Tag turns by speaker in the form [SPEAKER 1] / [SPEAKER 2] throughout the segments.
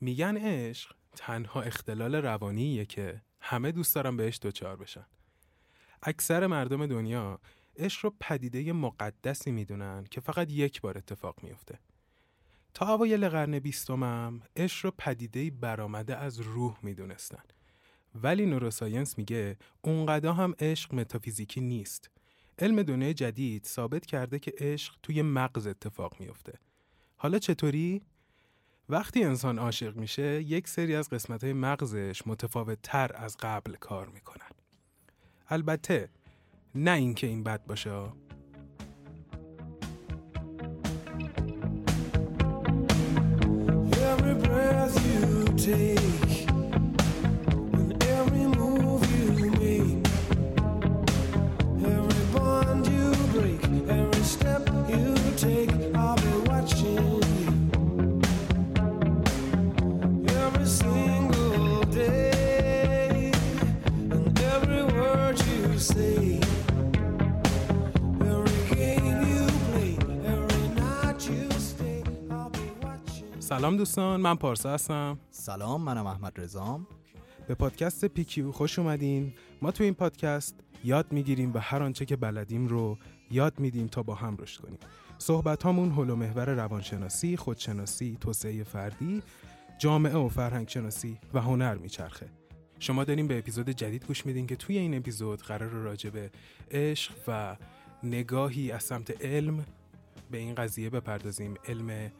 [SPEAKER 1] میگن عشق تنها اختلال روانیه که همه دوست دارن بهش دچار بشن. اکثر مردم دنیا عشق رو پدیده مقدسی می‌دونن که فقط یک بار اتفاق میفته تا اوایل قرن بیستمم عشق رو پدیده برآمده از روح می‌دونستن. ولی نوروساینس میگه اونقدر هم عشق متافیزیکی نیست. علم دنیای جدید ثابت کرده که عشق توی مغز اتفاق میفته حالا چطوری؟ وقتی انسان عاشق میشه یک سری از قسمت های مغزش متفاوت تر از قبل کار می‌کنن. البته نه اینکه این بد باشه.
[SPEAKER 2] Take,
[SPEAKER 1] سلام دوستان من پارسا هستم.
[SPEAKER 3] سلام منم احمد رزام
[SPEAKER 1] به پادکست پیکیو خوش اومدین. ما تو این پادکست یاد می‌گیریم و هر آنچه که بلدیم رو یاد میدیم تا با هم رشد کنیم. صحبت هامون حول و محور روانشناسی، خودشناسی، توسعه فردی، جامعه و فرهنگ شناسی و هنر میچرخه. شما داریم به اپیزود جدید گوش میدین که توی این اپیزود قرار راجع به عشق و نگاهی از سمت علم به این قضیه بپردازیم. علم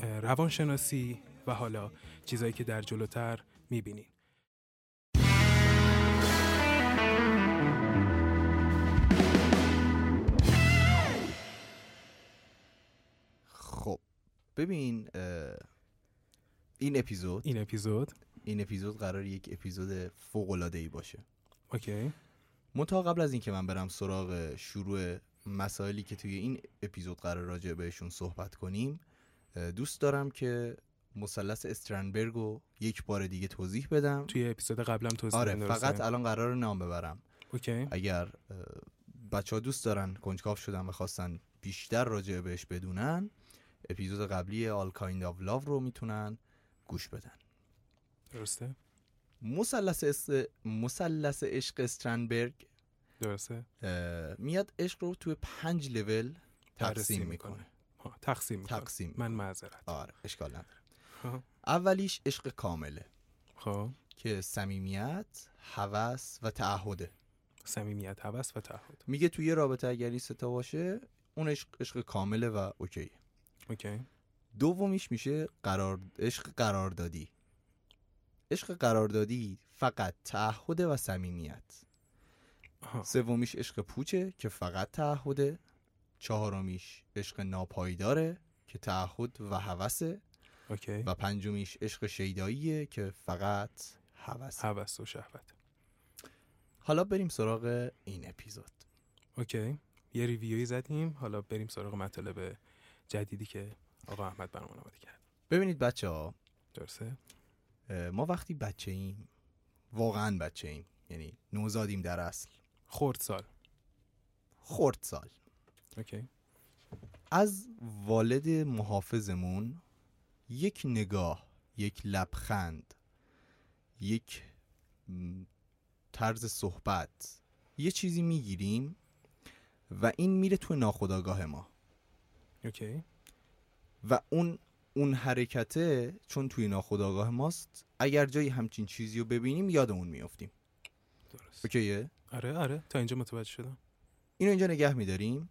[SPEAKER 1] روانشناسی و حالا چیزایی که در جلوتر می‌بینین.
[SPEAKER 3] خب ببین این اپیزود
[SPEAKER 1] این اپیزود؟
[SPEAKER 3] این اپیزود قرار یک اپیزود فوق العاده ای باشه.
[SPEAKER 1] اوکی.
[SPEAKER 3] منتها قبل از اینکه من برم سراغ شروع مسائلی که توی این اپیزود قرار راجع بهشون صحبت کنیم دوست دارم که مثلث استرنبرگ رو یک بار دیگه توضیح بدم.
[SPEAKER 1] توی اپیزود قبلم توضیح
[SPEAKER 3] آره؟ فقط الان قرار نام ببرم.
[SPEAKER 1] اوکی.
[SPEAKER 3] اگر بچه ها دوست دارن کنجکاف شدن و خواستن بیشتر راجع بهش بدونن اپیزود قبلی All Kind of Love رو می‌تونن گوش بدن.
[SPEAKER 1] درسته؟
[SPEAKER 3] مثلث است... مثلث عشق استرنبرگ
[SPEAKER 1] درسته.
[SPEAKER 3] میاد عشق رو توی پنج لول تقسیم
[SPEAKER 1] می‌کنه. تقسیم می‌کنه.
[SPEAKER 3] تقسیم
[SPEAKER 1] من معذرت.
[SPEAKER 3] آره اشکال نداره. اولیش عشق کامله.
[SPEAKER 1] خب.
[SPEAKER 3] که صمیمیت هوس و تعهده.
[SPEAKER 1] صمیمیت هوس و تعهد.
[SPEAKER 3] میگه توی یه رابطه اگر این ستا باشه اون عشق, عشق کامله و اوکیه
[SPEAKER 1] اوکی.
[SPEAKER 3] دومیش میشه قرار عشق قراردادی. عشق قراردادی فقط تعهد و صمیمیت. سومیش عشق پوچه که فقط تعهده. چهارمیش عشق ناپایداره که تعهد و هوسه
[SPEAKER 1] اوکی.
[SPEAKER 3] و پنجمیش عشق شیداییه که فقط هوسه
[SPEAKER 1] هوس و شهوت.
[SPEAKER 3] حالا بریم سراغ این اپیزود.
[SPEAKER 1] OK. یه ریویوی زدیم. حالا بریم سراغ مطالب جدیدی که آقا احمد برامون آماده کرد.
[SPEAKER 3] ببینید بچه ها
[SPEAKER 1] درسته
[SPEAKER 3] ما وقتی بچه ایم واقعا بچه ایم. یعنی نوزادیم در اصل.
[SPEAKER 1] خورد سال
[SPEAKER 3] خرد سال
[SPEAKER 1] OK.
[SPEAKER 3] از والد محافظمون یک نگاه یک لبخند یک طرز صحبت یه چیزی می‌گیریم و این میره تو ناخودآگاه ما.
[SPEAKER 1] اوکی.
[SPEAKER 3] و اون اون حرکته چون توی ناخودآگاه ماست اگر جایی همچین چیزی رو ببینیم یادمون میافتیم.
[SPEAKER 1] درست.
[SPEAKER 3] اوکیه؟
[SPEAKER 1] آره آره. تا اینجا متوجه شدم.
[SPEAKER 3] اینو اینجا نگه میداریم.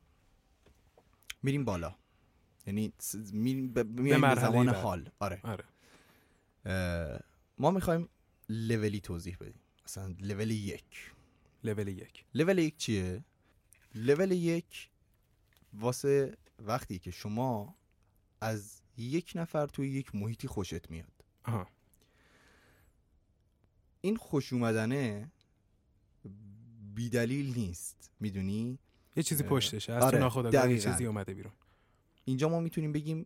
[SPEAKER 3] میریم بالا. یعنی میریم به, به زمان. حال. آره.
[SPEAKER 1] آره.
[SPEAKER 3] ما می‌خوایم لولی توضیح بدیم. مثلا لول یک.
[SPEAKER 1] لول یک.
[SPEAKER 3] لول یک چیه؟ لول یک واسه وقتی که شما از یک نفر توی یک محیطی خوشت میاد.
[SPEAKER 1] آها.
[SPEAKER 3] این خوش اومدنه بیدلیل نیست. می‌دونی؟
[SPEAKER 1] یه چیزی پشتشه از
[SPEAKER 3] آره،
[SPEAKER 1] ناخودآگاه یه. چیزی اومده بیرون.
[SPEAKER 3] اینجا ما می‌تونیم بگیم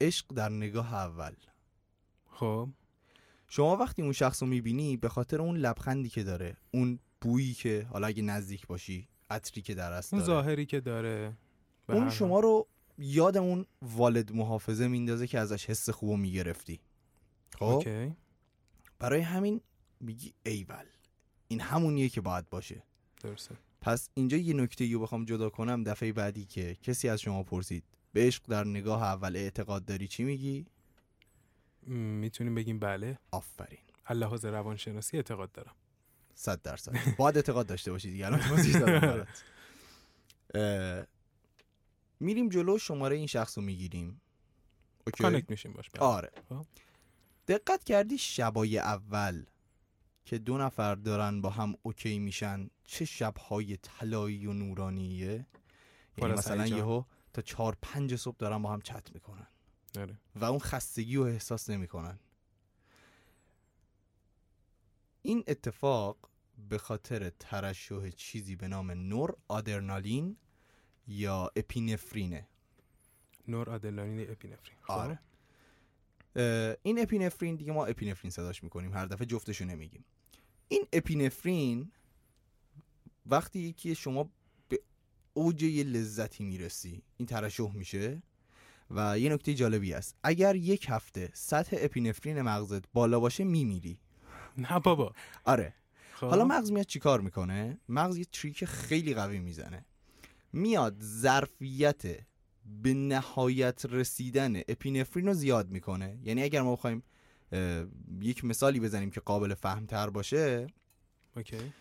[SPEAKER 3] عشق در نگاه اول.
[SPEAKER 1] خب.
[SPEAKER 3] شما وقتی اون شخص رو می‌بینی به خاطر اون لبخندی که داره اون بویی که حالا اگه نزدیک باشی عطری که در است
[SPEAKER 1] اون ظاهری که داره.
[SPEAKER 3] اون. شما رو یاد اون والد محافظه میندازه که ازش حس خوب می‌گرفتی. خب؟
[SPEAKER 1] اوکی.
[SPEAKER 3] برای همین میگی ایول. این همونیه که باید باشه.
[SPEAKER 1] درسته.
[SPEAKER 3] پس اینجا یه نکته رو بخوام جدا کنم دفعه بعدی که کسی از شما پرسید. به عشق در نگاه اول اعتقاد داری چی میگی؟
[SPEAKER 1] می‌تونیم بگیم بله.
[SPEAKER 3] آفرین.
[SPEAKER 1] از لحاظ روانشناسی اعتقاد دارم.
[SPEAKER 3] صد درصد. باید اعتقاد داشته باشید دیگه الان میریم جلو شماره این شخص رو می‌گیریم.
[SPEAKER 1] connect میشیم باهاش. بله.
[SPEAKER 3] آره.
[SPEAKER 1] خب.
[SPEAKER 3] دقت کردی شبای اول. که دو نفر دارن با هم OK میشن چه شبهای طلایی و نورانیه؟ یعنی مثلا. یهو تا چهار پنج صبح دارن با هم چت می‌کنن.
[SPEAKER 1] آره.
[SPEAKER 3] و اون خستگی رو احساس نمی‌کنن. این اتفاق به خاطر ترشح چیزی به نام نور آدرنالین یا اپینفرینه.
[SPEAKER 1] نور آدرنالین اپینفرین. خب؟
[SPEAKER 3] آره. این اپینفرین دیگه ما اپینفرین صداش می‌کنیم. هر دفعه جفتشو نمیگیم. این اپینفرین وقتی که شما به اوج یه لذتی می‌رسی این ترشح میشه و یه نکته جالبی است اگر یک هفته سطح اپینفرین مغزت بالا باشه میمیری.
[SPEAKER 1] نه بابا.
[SPEAKER 3] آره.
[SPEAKER 1] خب.
[SPEAKER 3] حالا مغز میاد چیکار می‌کنه؟ مغز یه تریک خیلی قوی می‌زنه. میاد ظرفیت به نهایت رسیدن اپینفرین رو زیاد می‌کنه. یعنی اگر ما بخوایم یک مثالی بزنیم که قابل فهم تر باشه. OK.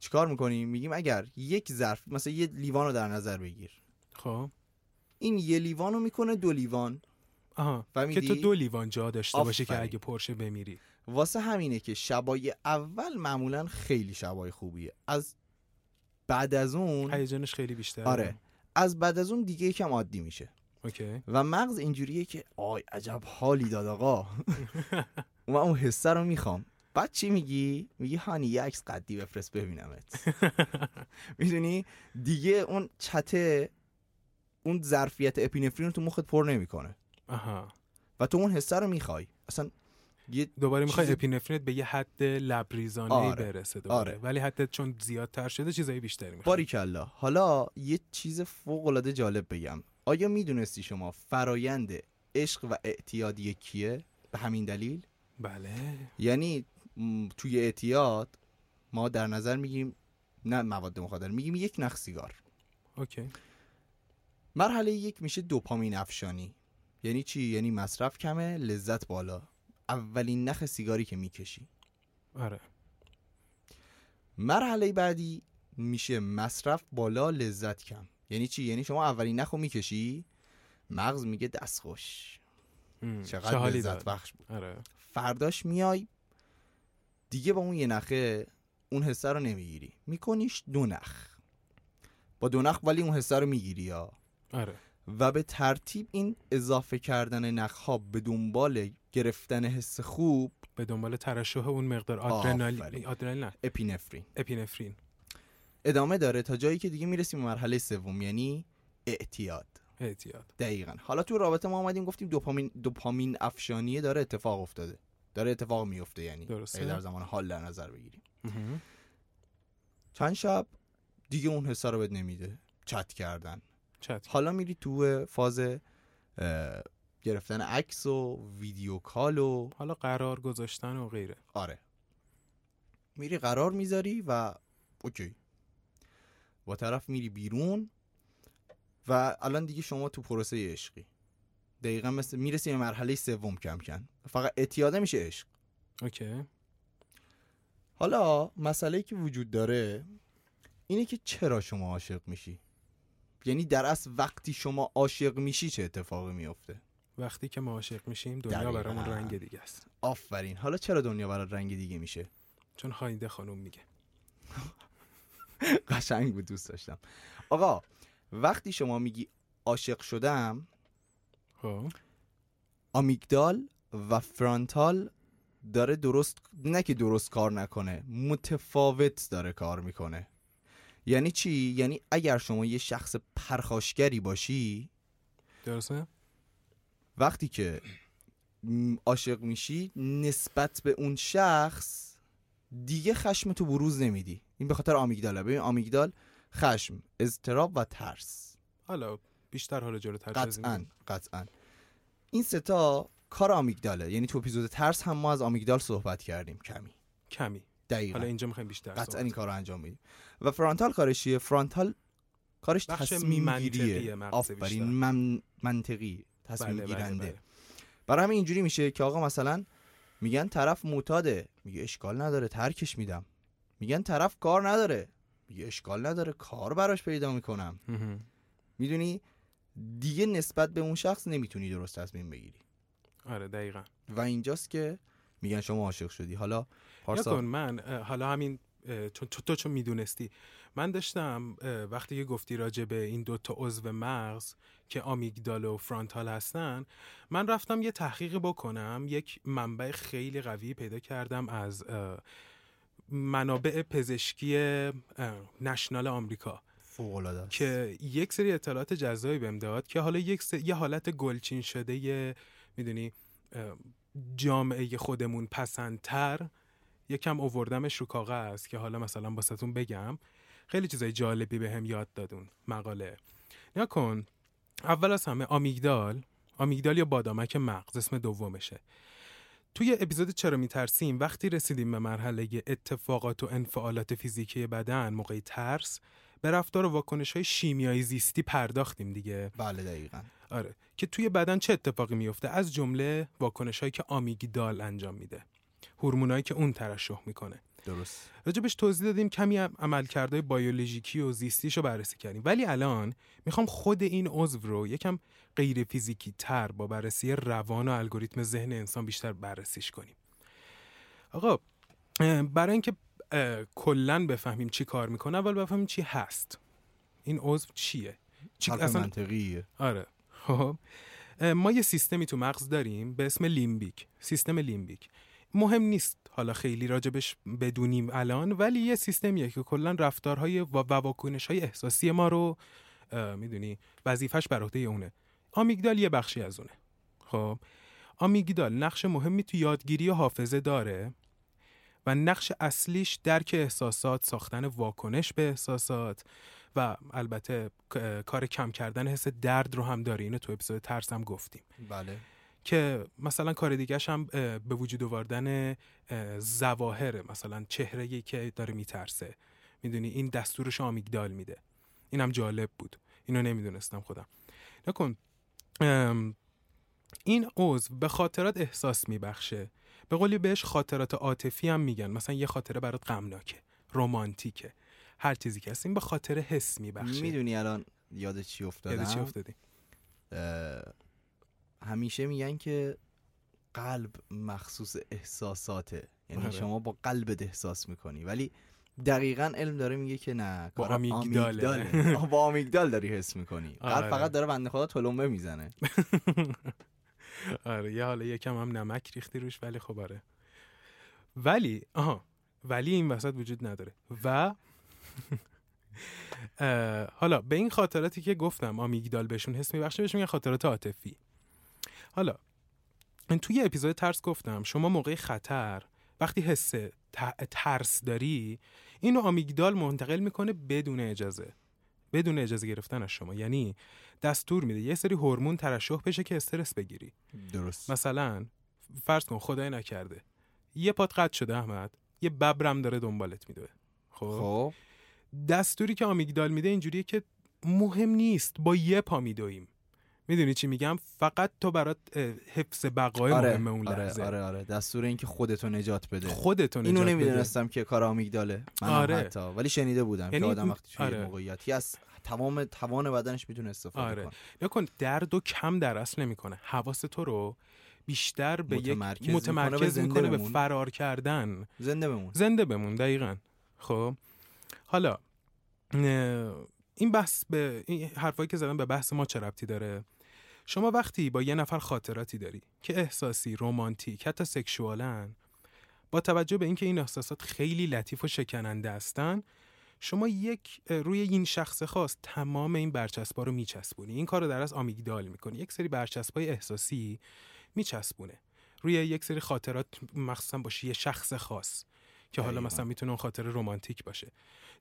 [SPEAKER 3] چیکار می‌کنیم؟ میگیم اگر یک ظرف مثلا یه لیوان رو در نظر بگیر.
[SPEAKER 1] خب.
[SPEAKER 3] این یه لیوان رو می‌کنه دو لیوان.
[SPEAKER 1] آها. که؟ تو دو لیوان جا داشته باشه که. اگه پرشه بمیری.
[SPEAKER 3] واسه همینه که شبای اول معمولا خیلی شبای خوبیه. از بعد از اون
[SPEAKER 1] هیجانش خیلی بیشتر
[SPEAKER 3] آره. از بعد از اون دیگه یکم عادی میشه.
[SPEAKER 1] OK.
[SPEAKER 3] و مغز اینجوریه که آی عجب حالی داد آقا. من اون حسه رو می‌خوام. بعد چی میگی؟ میگی هانی یه عکس قدی بفرست ببینمت. می‌دونی؟ دیگه اون چته اون ظرفیت اپینفرین رو تو مخت پر نمی‌کنه.
[SPEAKER 1] آها.
[SPEAKER 3] و تو اون حسه رو می‌خوای. اصلا یه
[SPEAKER 1] دوباره می‌خوای
[SPEAKER 3] چیز-
[SPEAKER 1] اپینفرینت به یه حد لبریزانه
[SPEAKER 3] آره.
[SPEAKER 1] برسه دوباره.
[SPEAKER 3] آره.
[SPEAKER 1] ولی حتی چون زیادتر شده چیزای بیشتری می‌خوای.
[SPEAKER 3] باریکلا. حالا یه چیز فوق العاده جالب بگم. آیا می‌دونستی شما فرایند عشق و اعتیاد یکیه به همین دلیل؟
[SPEAKER 1] بله.
[SPEAKER 3] یعنی توی اعتیاد ما در نظر میگیم نه مواد مخدر میگیم یک نخ سیگار.
[SPEAKER 1] اوکی.
[SPEAKER 3] مرحله یک میشه دوپامین افشانی. یعنی چی؟ یعنی مصرف کمه لذت بالا. اولین نخ سیگاری که می‌کشی.
[SPEAKER 1] آره.
[SPEAKER 3] مرحله بعدی میشه مصرف بالا لذت کم. یعنی چی؟ یعنی شما اولین نخ رو می‌کشی؟ مغز میگه دست خوش چقدر لذت. بخش بود.
[SPEAKER 1] آره.
[SPEAKER 3] فرداش میای دیگه با اون یه نخه اون حسه رو نمی‌گیری. میکنیش دو نخ. با دو نخ ولی اون حسه رو می‌گیری یا.
[SPEAKER 1] آره.
[SPEAKER 3] و به ترتیب این اضافه کردن نخها به دنبال گرفتن حس خوب
[SPEAKER 1] به دنبال ترشح اون مقدار. آدرنالین آدرنالین.
[SPEAKER 3] اپینفرین.
[SPEAKER 1] اپینفرین.
[SPEAKER 3] ادامه داره تا جایی که دیگه می‌رسیم به مرحله سوم یعنی اعتیاد.
[SPEAKER 1] اعتیاد.
[SPEAKER 3] دقیقا. حالا تو رابطه ما اومدیم گفتیم دوپامین دوپامین افشانیه داره اتفاق افتاده. داره اتفاق میفته یعنی
[SPEAKER 1] درسته.
[SPEAKER 3] در زمان حال در نظر بگیریم. چند شب دیگه اون حسا رو بهت نمیده. چت کردن.
[SPEAKER 1] چت.
[SPEAKER 3] حالا میری تو فاز گرفتن عکس و ویدیو کال و
[SPEAKER 1] حالا قرار گذاشتن و غیره.
[SPEAKER 3] آره. میری قرار می‌ذاری و OK. با طرف میری بیرون و الان دیگه شما تو پروسه عشقی. دقیقا مثل می‌رسی به مرحله سوم کم کم فقط اعتیاده میشه عشق.
[SPEAKER 1] OK.
[SPEAKER 3] حالا مسئله که وجود داره اینه که چرا شما عاشق میشی؟ یعنی در اصل وقتی شما عاشق میشی چه اتفاقی میفته؟
[SPEAKER 1] وقتی که ما عاشق میشیم دنیا. برامون رنگ دیگه است.
[SPEAKER 3] آفرین. حالا چرا دنیا برای رنگ دیگه میشه؟
[SPEAKER 1] چون هایده خانم میگه.
[SPEAKER 3] قشنگ بود دوست داشتم. آقا وقتی شما میگی عاشق شدم
[SPEAKER 1] خب.
[SPEAKER 3] آمیگدال و فرانتال داره درست نه که درست کار نکنه متفاوت داره کار می‌کنه. یعنی چی؟ یعنی اگر شما یه شخص پرخاشگری باشی
[SPEAKER 1] درسته؟
[SPEAKER 3] وقتی که عاشق میشی نسبت به اون شخص دیگه خشم تو بروز نمیدی. این به خاطر آمیگداله. ببین آمیگدال خشم اضطراب و ترس.
[SPEAKER 1] حالا بیشتر حالا جلوتر
[SPEAKER 3] قطعا قطعا. این ستا کار آمیگداله. یعنی تو اپیزود ترس هم ما از آمیگدال صحبت کردیم کمی.
[SPEAKER 1] کمی.
[SPEAKER 3] دقیقا.
[SPEAKER 1] حالا اینجا می‌خوایم بیشتر
[SPEAKER 3] قطعا
[SPEAKER 1] صحبت
[SPEAKER 3] این کار رو انجام میدیم. و فرانتال کارش چیه؟ فرانتال کارش تصمیم گیریه. آفرین. من منطقی. تصمیم
[SPEAKER 1] بله، بله،
[SPEAKER 3] گیرنده.
[SPEAKER 1] بله.
[SPEAKER 3] برای همین اینجوری میشه که آقا مثلا میگن طرف معتاده. میگه اشکال نداره ترکش میدم. میگن طرف کار نداره. میگه اشکال نداره کار براش پیدا می‌کنم. می‌دونی؟ دیگه نسبت به اون شخص نمی‌تونی درست تصمیم بگیری.
[SPEAKER 1] آره دقیقا.
[SPEAKER 3] و اینجاست که میگن شما عاشق شدی. حالا
[SPEAKER 1] یا
[SPEAKER 3] پارسا
[SPEAKER 1] کن من حالا همین چون تو, چون می‌دونستی. من داشتم وقتی که گفتی راجع به این دوتا عضو مغز که آمیگدال و فرانتال هستن من رفتم یه تحقیق بکنم. یک منبع خیلی قوی پیدا کردم از منابع پزشکی نشنال آمریکا.
[SPEAKER 3] است.
[SPEAKER 1] که یک سری اطلاعات جزایی بهم داد که حالا یک سری- یه حالت گلچین شده یه می‌دونی جامعه خودمون پسندتر. یکم اووردمش رو کاغذ که حالا مثلا باستون بگم. خیلی چیزای جالبی به هم یاد دادون. مقاله. یا کن. اول از همه آمیگدال. آمیگدال یا بادامک مغز اسم دومشه. توی اپیزود چرا میترسیم وقتی رسیدیم به مرحله اتفاقات و انفعالات فیزیکی بدن موقع ترس به رفتار و واکنش های شیمیایی زیستی پرداختیم دیگه.
[SPEAKER 3] بله دقیقا.
[SPEAKER 1] آره. که توی بدن چه اتفاقی میفته از جمله واکنش هایی که آمیگدال انجام میده. هورمونایی که اون ترشح می‌کنه.
[SPEAKER 3] درست.
[SPEAKER 1] راجبش توضیح دادیم کمی عملکردهای بیولوژیکی و زیستیش رو بررسی کردیم. ولی الان می‌خوام خود این عضو رو یکم غیر فیزیکی تر با بررسی روان و الگوریتم ذهن انسان بیشتر بررسیش کنیم. آقا برای اینکه کلا بفهمیم چی کار می‌کنه اول بفهمیم چی هست. این عضو چیه؟ چی اصلا
[SPEAKER 3] منطقیه.
[SPEAKER 1] آره. خب. ما یه سیستمی تو مغز داریم به اسم لیمبیک. سیستم لیمبیک. مهم نیست حالا خیلی راجبش بدونیم الان ولی یه سیستمیه که کلا رفتارهای و و واکنش‌های احساسی ما رو می‌دونی وظیفش بر عهده اونه. آمیگدال یه بخشی از اونه. خب آمیگدال نقش مهمی تو یادگیری و حافظه داره و نقش اصلیش درک احساسات ساختن واکنش به احساسات و البته کار کم کردن حس درد رو هم داره. اینو تو اپیزود ترس هم گفتیم.
[SPEAKER 3] بله.
[SPEAKER 1] که مثلا کار دیگهش هم به وجود آوردن اه، ظواهر مثلا چهره که داره میترسه. می‌دونی؟ این دستورش آمیگدال میده. اینم جالب بود. اینو نمی‌دونستم خودم. نکن. این عضو به خاطرات احساس میبخشه. به قولی بهش خاطرات عاطفی هم میگن. مثلا یه خاطره برات غمناکه رمانتیکه. هر چیزی که هست این به خاطر حس میبخشه.
[SPEAKER 3] می‌دونی الان یاد چی افتادم؟
[SPEAKER 1] یاد چی افتادی؟
[SPEAKER 3] همیشه میگن که قلب مخصوص احساساته. یعنی
[SPEAKER 1] آره.
[SPEAKER 3] شما با قلبت احساس می‌کنی. ولی دقیقا علم داره میگه که نه
[SPEAKER 1] با آمیگداله.
[SPEAKER 3] آه، با آمیگدال داری حس می‌کنی. قلب
[SPEAKER 1] آره.
[SPEAKER 3] فقط داره بنده خدا تلمبه می‌زنه.
[SPEAKER 1] آره یه حالا یکم هم نمک ریختی روش ولی خب آره. ولی آها ولی این وسط وجود نداره. و حالا به این خاطراتی که گفتم آمیگدال بهشون حس میبخشه بهشون میگن خاطرات عاطفی. حالا این توی اپیزود ترس گفتم شما موقع خطر وقتی حس ترس داری اینو آمیگدال منتقل می‌کنه بدون اجازه. بدون اجازه گرفتن از شما. یعنی دستور میده یه سری هورمون ترشح بشه که استرس بگیری.
[SPEAKER 3] درست.
[SPEAKER 1] مثلا فرض کن خدای نکرده. یه پات قطع شده احمد. یه ببرم داره دنبالت میدوه خب؟
[SPEAKER 3] خب.
[SPEAKER 1] دستوری که آمیگدال میده اینجوریه که مهم نیست. با یه پا میدویم. می‌دونی چی میگم؟ فقط تو برات حفظ بقای
[SPEAKER 3] آره
[SPEAKER 1] مهمه اون
[SPEAKER 3] آره
[SPEAKER 1] لحظه.
[SPEAKER 3] آره آره. دستور این که خودتو نجات بده.
[SPEAKER 1] خودتون
[SPEAKER 3] اینو
[SPEAKER 1] نجات بده.
[SPEAKER 3] نمی‌دونستم که کار آمیگداله. من
[SPEAKER 1] آره.
[SPEAKER 3] حتی. ولی شنیده بودم
[SPEAKER 1] یعنی
[SPEAKER 3] که آدم وقتی توی
[SPEAKER 1] آره.
[SPEAKER 3] موقعیتی از تمام توان بدنش می‌تونه استفاده
[SPEAKER 1] آره.
[SPEAKER 3] کنه.
[SPEAKER 1] نکن درد و کم در اصل نمی‌کنه. حواس تو رو بیشتر به
[SPEAKER 3] متمرکز
[SPEAKER 1] یک
[SPEAKER 3] می‌کنه
[SPEAKER 1] متمرکز
[SPEAKER 3] زنده
[SPEAKER 1] می‌کنه به. فرار کردن.
[SPEAKER 3] زنده بمون.
[SPEAKER 1] زنده بمون دقیقا. خب. حالا این بحث به این حرفایی که زدم به بحث ما چه ربطی داره؟ شما وقتی با یه نفر خاطراتی داری که احساسی رمانتیک حتی سکشوالن با توجه به اینکه این احساسات خیلی لطیف و شکننده هستن شما یک روی این شخص خاص تمام این برچسبا رو میچسبونی. این کار رو در از آمیگدال می‌کنی. یک سری برچسبای احساسی میچسبونه. روی یک سری خاطرات مخصوصا باشه یه شخص خاص که حالا. مثلا می‌تونه اون خاطر رمانتیک باشه.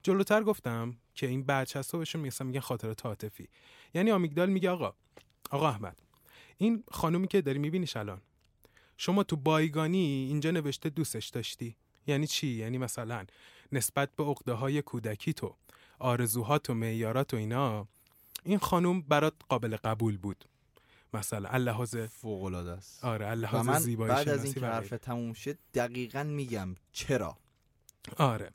[SPEAKER 1] جلوتر گفتم که این برچسبا بهشون میگن خاطرات عاطفی. یعنی آمیگدال میگه آقا آقا احمد این خانومی که داری میبینیش الان شما تو بایگانی اینجا نوشته دوستش داشتی. یعنی چی؟ یعنی مثلا نسبت به عقده های کودکی تو آرزوهات و معیارات و اینا این خانم برات قابل قبول بود. مثلا اللحاظ
[SPEAKER 3] فوق العاده است.
[SPEAKER 1] آره اللحاظ زیبایی
[SPEAKER 3] بعد از اینکه حرف. تموم شد دقیقا میگم چرا.
[SPEAKER 1] آره.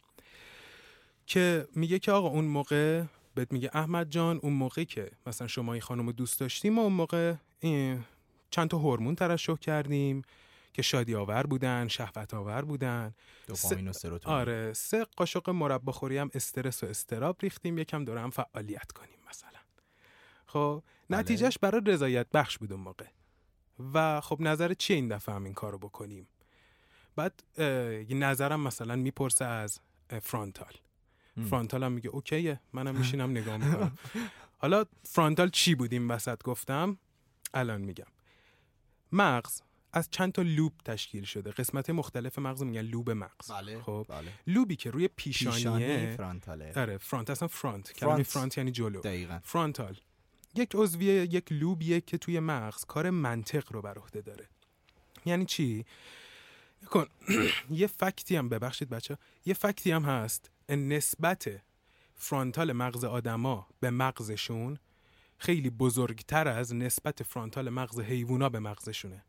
[SPEAKER 1] که میگه که آقا اون موقع بهت میگه احمد جان اون موقع که مثلا شما این خانم رو دوست داشتیم ما اون موقع چند تا هورمون ترشح کردیم که شادی آور بودن شهوت آور بودن.
[SPEAKER 3] دوپامین و سروتونین.
[SPEAKER 1] آره سه قاشق مربا خوری هم استرس و استراب ریختیم یکم داره هم فعالیت کنیم مثلا. خب
[SPEAKER 3] بله.
[SPEAKER 1] نتیجهش برای رضایت بخش بود اون موقع. و خب نظر چیه این دفعه هم این کارو بکنیم؟ بعد نظرم مثلا می‌پرسه از فرانتال. فرانتال هم میگه اوکیه منم میشینم نگاه می‌کنم. حالا فرانتال چی بود این وسط؟ گفتم الان میگم. مغز از چند تا لوب تشکیل شده. قسمت مختلف مغز میگن لوب مغز.
[SPEAKER 3] بله
[SPEAKER 1] خب
[SPEAKER 3] بله.
[SPEAKER 1] لوبی که روی پیشانیه
[SPEAKER 3] پیشانی فرانتاله.
[SPEAKER 1] آره فرانت اصلا فرانت. کلمه
[SPEAKER 3] فرانت.
[SPEAKER 1] فرانت یعنی جلو.
[SPEAKER 3] دقیقا.
[SPEAKER 1] فرانتال. یک عضویه یک لوبیه که توی مغز کار منطق رو بر عهده داره. یعنی چی؟ کن یه فکتی هم ببخشید بچه یه فکتی هم هست نسبت فرانتال مغز آدما به مغزشون خیلی بزرگتر از نسبت فرانتال مغز حیوونا به مغزشونه.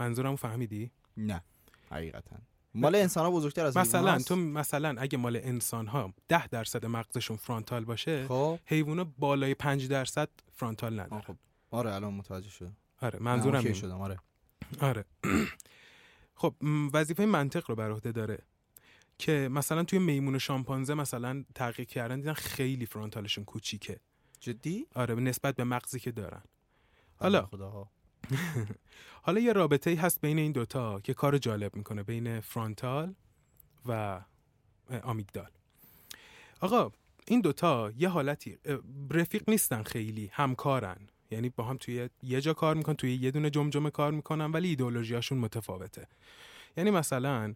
[SPEAKER 1] منظورم فهمیدی؟
[SPEAKER 3] نه حقیقتا. مال انسان ها بزرگتر از
[SPEAKER 1] مثلا. تو مثلا اگه مال انسان ها 10 درصد مغزشون فرانتال باشه
[SPEAKER 3] خب.
[SPEAKER 1] حیوونا بالای 5 درصد فرانتال
[SPEAKER 3] آه،
[SPEAKER 1] نداره
[SPEAKER 3] خب. آره الان متوجه شدم
[SPEAKER 1] آره منظورم
[SPEAKER 3] شدم آره.
[SPEAKER 1] آره. خب وظیفه منطق رو بر عهده داره. که مثلا توی میمون شامپانزه مثلا تحقیق کردن دیدن خیلی فرانتالشون کوچیکه.
[SPEAKER 3] جدی؟
[SPEAKER 1] آره نسبت به مغزی که دارن. حالا.
[SPEAKER 3] خداها
[SPEAKER 1] حالا یه رابطه ای هست بین این دوتا که کار جالب می‌کنه بین فرانتال و آمیگدال. آقا این دوتا یه حالتی رفیق نیستن خیلی همکارن. یعنی با هم توی یه جا کار می‌کنن توی یه دونه جمجمه کار می‌کنن ولی ایدئولوژیاشون متفاوته. یعنی مثلا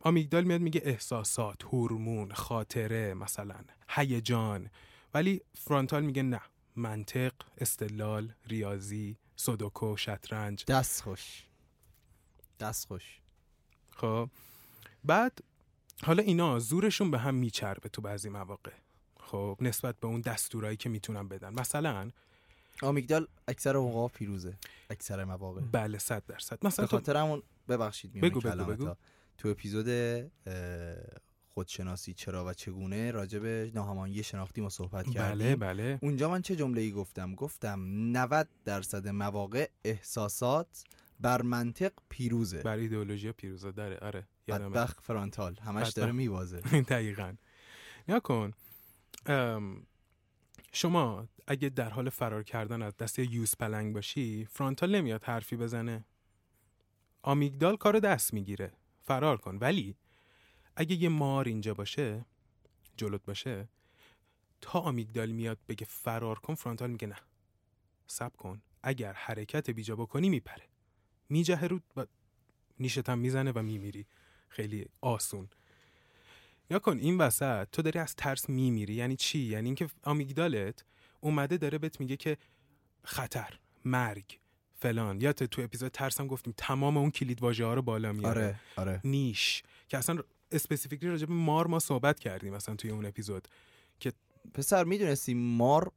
[SPEAKER 1] آمیگدال میاد میگه احساسات هورمون خاطره مثلا هیجان. ولی فرانتال میگه نه منطق استدلال ریاضی سودوکو شطرنج.
[SPEAKER 3] دست خوش. دست خوش.
[SPEAKER 1] خب. بعد حالا اینا زورشون به هم میچربه تو بعضی مواقع. خب نسبت به اون دستورایی که می‌تونن بدن. مثلا
[SPEAKER 3] آمیگدال اکثر اوقات پیروزه. اکثر مواقع.
[SPEAKER 1] بله صد درصد. مثلا
[SPEAKER 3] به خاطر همون ببخشید
[SPEAKER 1] بگو،. بگو.
[SPEAKER 3] تو اپیزود خودشناسی چرا و چگونه راجع به ناهماهنگی شناختی ما صحبت
[SPEAKER 1] بله
[SPEAKER 3] کردیم.
[SPEAKER 1] بله.
[SPEAKER 3] اونجا من چه جمله ای گفتم؟ گفتم 90 درصد مواقع احساسات بر منطق پیروزه.
[SPEAKER 1] بر ایدئولوژی پیروزه. داره آره
[SPEAKER 3] بدبخت فرانتال. همش
[SPEAKER 1] بدبخت.
[SPEAKER 3] داره میوازه
[SPEAKER 1] دقیقا. نیا کن. شما اگه در حال فرار کردن از دست یه یوز پلنگ باشی فرانتال نمیاد حرفی بزنه. آمیگدال کار دست می‌گیره. فرار کن. ولی اگه یه مار اینجا باشه جلوت باشه تا آمیگدال میاد بگه فرار کن فرانتال میگه نه. سب کن. اگر حرکت بیجا بکنی میپره. میجهه رو و نیشت هم می‌زنه و میمیری. خیلی آسون. یا کن این وسط تو داری از ترس میمیری. یعنی چی؟ یعنی اینکه آمیگدالت اومده داره بهت میگه که خطر مرگ. فلان. یا تو اپیزود ترسم گفتیم تمام اون کلید واژه ها رو بالا میاره.
[SPEAKER 3] آره آره.
[SPEAKER 1] نیش. که اصلا اسپسیفیکلی راجع به مار ما صحبت کردیم مثلا توی اون اپیزود.
[SPEAKER 3] پسر می‌دونستی مار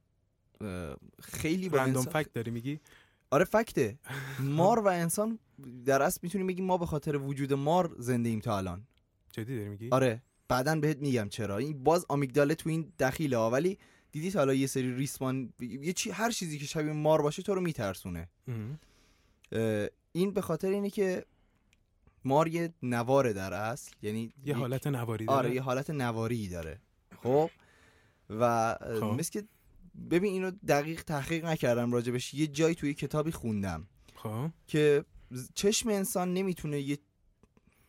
[SPEAKER 3] خیلی با
[SPEAKER 1] رندوم
[SPEAKER 3] انسان-
[SPEAKER 1] فکت داری میگی؟
[SPEAKER 3] آره فکته. مار و انسان در اصل می‌تونیم بگیم ما به خاطر وجود مار زنده ایم تا الان.
[SPEAKER 1] جدی داری میگی؟
[SPEAKER 3] آره. بعدا بهت میگم چرا. این باز آمیگداله تو این دخیله ها ولی دیدی حالا یه سری ریسمان یه چی هر چیزی که شبیه مار باشه تو رو میترسونه. این به خاطر اینه که مار یه نواره در اصل یعنی
[SPEAKER 1] یه حالت نواری داره.
[SPEAKER 3] آره یه حالت نواری داره. خب. و
[SPEAKER 1] خب.
[SPEAKER 3] مثل که ببین اینو دقیق تحقیق نکردم راجبش. یه جایی توی کتابی خوندم.
[SPEAKER 1] خب.
[SPEAKER 3] که چشم انسان نمی‌تونه یه